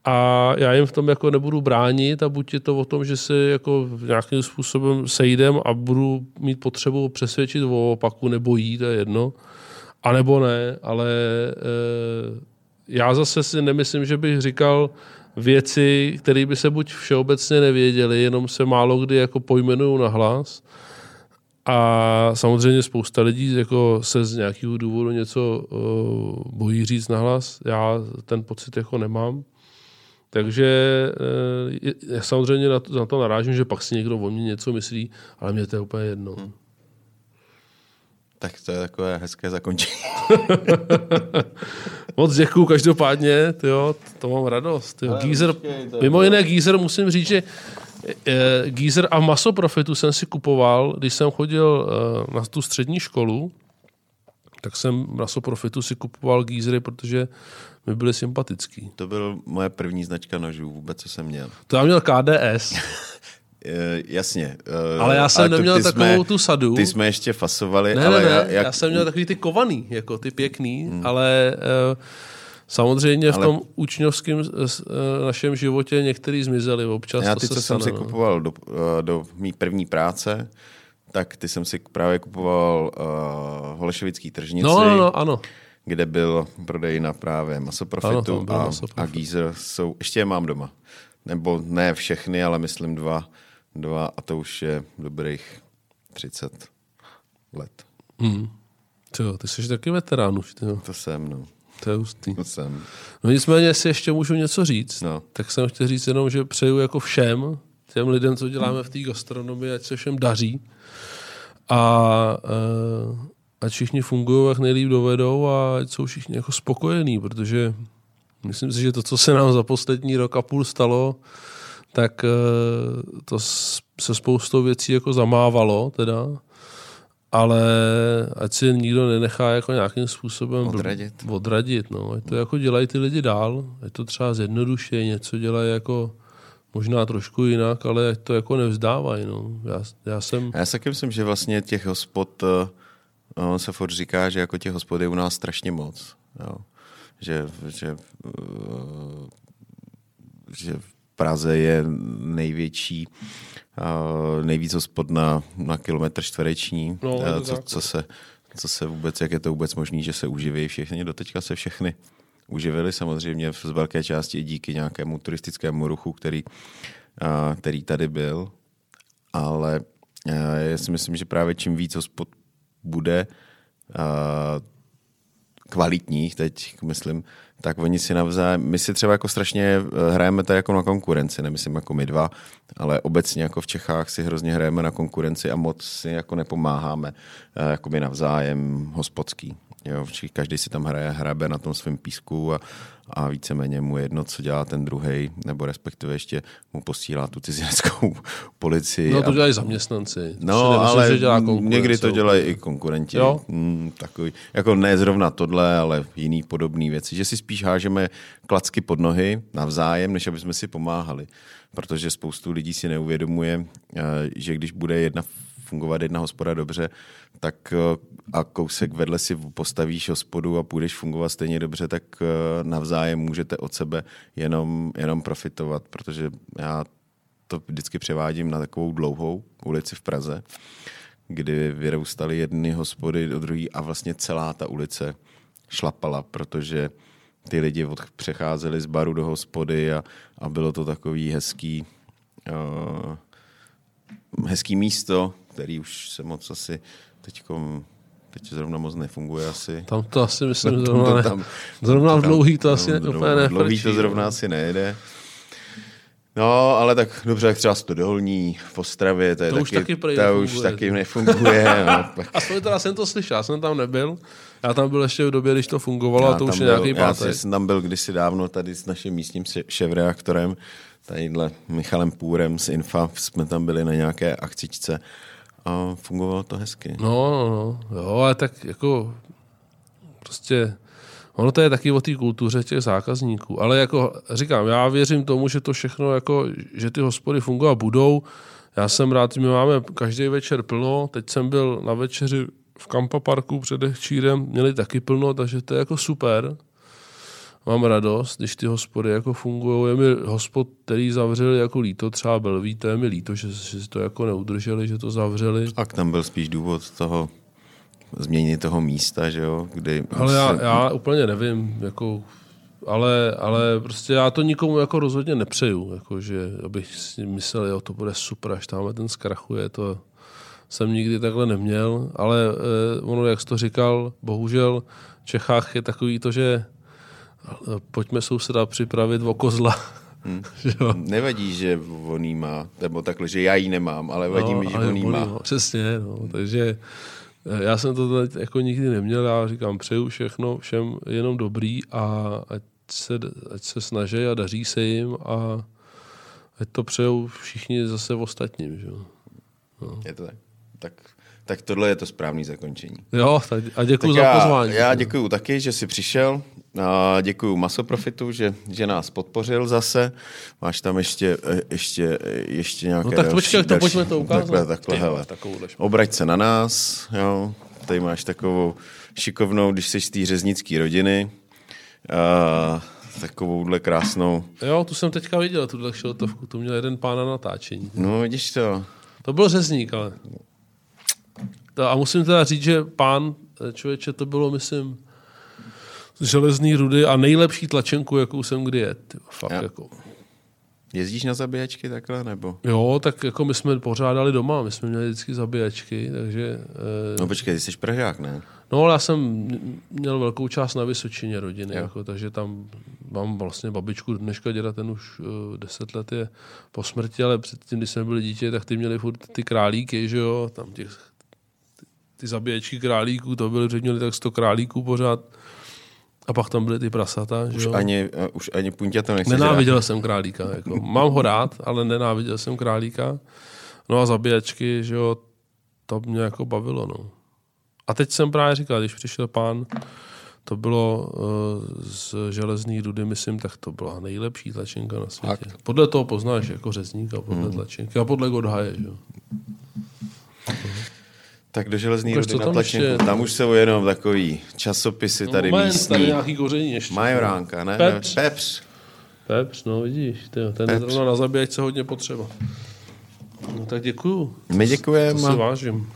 A já jim v tom jako nebudu bránit a buď je to o tom, že se jako nějakým způsobem sejdem a budu mít potřebu přesvědčit o opaku nebo jí, to je jedno. A nebo ne, ale e, já zase si nemyslím, že bych říkal, věci, které by se buď všeobecně nevěděly, jenom se málo kdy jako pojmenují na hlas. A samozřejmě spousta lidí jako se z nějakého důvodu něco uh, bojí říct na hlas. Já ten pocit jako nemám. Takže uh, samozřejmě na to, na to narážím, že pak si někdo o mě něco myslí, ale mě to je úplně jedno. Hmm. Tak to je takové hezké zakončení. Moc děkuju každopádně, tyjo, to mám radost. Tyjo. Gízer, mimo jiné Gízer musím říct, že e, Gízer a masoprofitu jsem si kupoval, když jsem chodil e, na tu střední školu, tak jsem na Soprofitu si kupoval gízry, protože mi byly sympatický. To byl moje první značka nožů, vůbec, co jsem měl. To já měl KDS. Uh, jasně. Uh, ale já jsem ale neměl takovou jsme, tu sadu. Ty jsme ještě fasovali. Ne, ale ne, ne, já, jak... já jsem měl takový ty kovaný, jako ty pěkný, hmm. ale uh, samozřejmě ale... v tom učňovském našem životě některý zmizeli občas. Já ty, co stane, jsem si no. kupoval do, do mý první práce, tak ty jsem si právě kupoval uh, Holešovický tržnici. No, no, no, ano kde byl prodej na právě masoprofitu ano, a, masoprofit. a Geezer jsou, ještě je mám doma. Nebo ne všechny, ale myslím dva dva a to už je dobrých 30 let. Hmm. Co, ty jsi taky veterán už. Tyjo. To jsem, no. To je hustý. To jsem. No nicméně, jestli ještě můžu něco říct, no. tak jsem chtěl říct jenom, že přeju jako všem, těm lidem, co děláme v té gastronomii, ať se všem daří. A uh, ať všichni fungují, jak nejlíp dovedou a ať jsou všichni jako spokojení, protože myslím si, že to, co se nám za poslední rok a půl stalo, tak eh, to se spoustou věcí jako zamávalo teda, ale ať si nikdo nenechá jako nějakým způsobem odradit. odradit no. Ať to jako dělají ty lidi dál, ať to třeba zjednoduše, něco dělají jako možná trošku jinak, ale ať to jako nevzdávají. No. Já, já, jsem... já si taky myslím, že vlastně těch hospod, eh, on se furt říká, že jako těch hospod je u nás strašně moc. Jo. Že, že, eh, že Praze je největší, uh, nejvíc hospod na, na kilometr čtvereční, No, uh, co, co, se, co se vůbec, jak je to vůbec možné, že se uživí všechny, doteďka se všechny uživili samozřejmě z velké části díky nějakému turistickému ruchu, který, uh, který tady byl, ale já si myslím, že právě čím víc hospod bude kvalitních teď, myslím, tak oni si navzájem, my si třeba jako strašně eh, hrajeme tady jako na konkurenci, nemyslím jako my dva, ale obecně jako v Čechách si hrozně hrajeme na konkurenci a moc si jako nepomáháme eh, jako by navzájem hospodský. Jo, všichni- každý si tam hraje, hrabe na tom svém písku a, a víceméně mu je jedno, co dělá ten druhý, nebo respektive ještě mu posílá tu cizineckou policii. No a to dělají zaměstnanci. To si No, nemyslím, ale že dělá někdy to dělají i konkurenti. Jo? Mm, takový, jako ne zrovna tohle, ale jiný podobné věci. Že si spíš hážeme klacky pod nohy navzájem, než aby jsme si pomáhali. Protože spoustu lidí si neuvědomuje, eh, že když bude jedna fungovat jedna hospoda dobře, tak eh, a kousek vedle si postavíš hospodu a půjdeš fungovat stejně dobře, tak eh, navzájem můžete od sebe jenom, jenom profitovat, protože já to vždycky převádím na takovou dlouhou ulici v Praze, kdy vyrůstaly jedny hospody do druhé a vlastně celá ta ulice šlapala, protože ty lidi od, přecházeli z baru do hospody a, a bylo to takový hezký, uh, hezký místo, který už se moc asi teďkom, teď zrovna moc nefunguje asi. Tam to asi myslím, zrovna, ne. tam- zrovna v tam- dlouhý to asi no, ne, dlouhý- úplně nefrčí. Dlouhý to zrovna no. asi nejde. No, ale tak dobře, jak třeba Stodolní v Ostravě, to, je To už taky, taky prej to už nefunguje. taky nefunguje. no, tak Aspoň teda jsem to slyšel, já jsem tam nebyl. Já tam byl ještě v době, když to fungovalo, a to tam už je byl, nějaký já pátek. jsem tam byl kdysi dávno tady s naším místním šéfreaktorem, tadyhle Michalem Půrem z Infa, jsme tam byli na nějaké akcičce a fungovalo to hezky. No, no, no, jo, ale tak jako prostě ono to je taky o té kultuře těch zákazníků, ale jako říkám, já věřím tomu, že to všechno jako, že ty hospody fungovat budou. Já jsem rád, my máme každý večer plno, teď jsem byl na večeři v Kampa Parku před Chýrem, měli taky plno, takže to je jako super. Mám radost, když ty hospody jako fungují. Je mi hospod, který zavřeli jako líto, třeba Belví, to je mi líto, že, že si to jako neudrželi, že to zavřeli. A tam byl spíš důvod toho změny toho místa, že jo, kdy... Ale já, se- já úplně nevím, jako, ale, ale prostě já to nikomu jako rozhodně nepřeju, jako, že abych si myslel, jo, to bude super, až tamhle ten zkrachuje, to jsem nikdy takhle neměl, ale eh, ono, jak jsi to říkal, bohužel v Čechách je takový to, že pojďme souseda připravit o kozla. Hmm. Jo? Nevadí, že on jí má, nebo takhle, že já ji nemám, ale vadí mi, že No, on jí má. ho, Přesně, no. takže eh, já jsem to teď jako nikdy neměl, já říkám, přeju všechno všem jenom dobrý a ať se, ať se snaží a daří se jim a ať to přejou všichni zase ostatním. Že? jo. Je to tak? tak? Tak tohle je to správné zakončení. Jo, tak a děkuji za pozvání. já děkuju taky, že jsi přišel. A děkuju Masoprofitu, že, že nás podpořil zase. Máš tam ještě, ještě, ještě nějaké No tak další, počkej, to další, pojďme to ukázat. Takhle, takhle, Ty, hele. Obrať se na nás, jo. Tady máš takovou šikovnou, když jsi z té řeznické rodiny. A, takovouhle krásnou. Jo, tu jsem teďka viděl, tuhle šiltovku, tu měl jeden pán na natáčení. No, vidíš to. To byl řezník, ale. To, a musím teda říct, že pán, eh, člověče, to bylo, myslím, železný rudy a nejlepší tlačenku, jakou jsem kdy jet. Fakt jako. Jezdíš na zabíjačky takhle, nebo? Jo, tak jako my jsme pořádali doma, my jsme měli vždycky zabíjačky, takže... Eh, No počkej, ty jsi Pražák, ne? no, ale já jsem měl velkou část na Vysočině rodiny, Jo. jako, takže tam mám vlastně babičku dneška, děda ten už uh, deset let je po smrti, ale předtím, když jsme byli dítě, tak ty měli furt ty králíky, že jo, tam těch ty, ty zabíječky králíků, to byly, že měli tak 100 králíků pořád. A pak tam byly ty prasata, že Už jo. ani, uh, už ani punťa to nechceš Nenáviděl jsem králíka. Jako. Mám ho rád, ale nenáviděl jsem králíka. No a zabíjačky, že jo, to mě jako bavilo, no. A teď jsem právě říkal, když přišel pán, to bylo uh, z železný rudy, myslím, tak to byla nejlepší tlačenka na světě. Fakt? Podle toho poznáš jako řezníka, podle hmm. tlačenky a podle Godhaje, že jo. Tak do železný Ukaž, rudy na tam tlačenku. Tam už jsou jenom takový časopisy tady Moment, místní. tady nějaký koření ještě. Majoránka, ne? Pepř. Pepř. Pepř, no vidíš, tyjo, ten je zrovna na zabíjačce hodně potřeba. No tak děkuju. My děkujeme. To si vážím.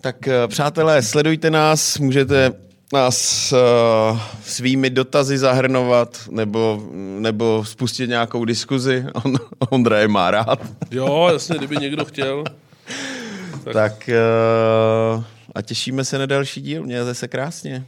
Tak eh, přátelé, sledujte nás, můžete nás uh, svými dotazy zahrnovat nebo, nebo spustit nějakou diskuzi. On, Ondra je má rád. Jo, jasně, kdyby někdo chtěl. Tak, tak uh, a těšíme se na další díl. Mějte se krásně.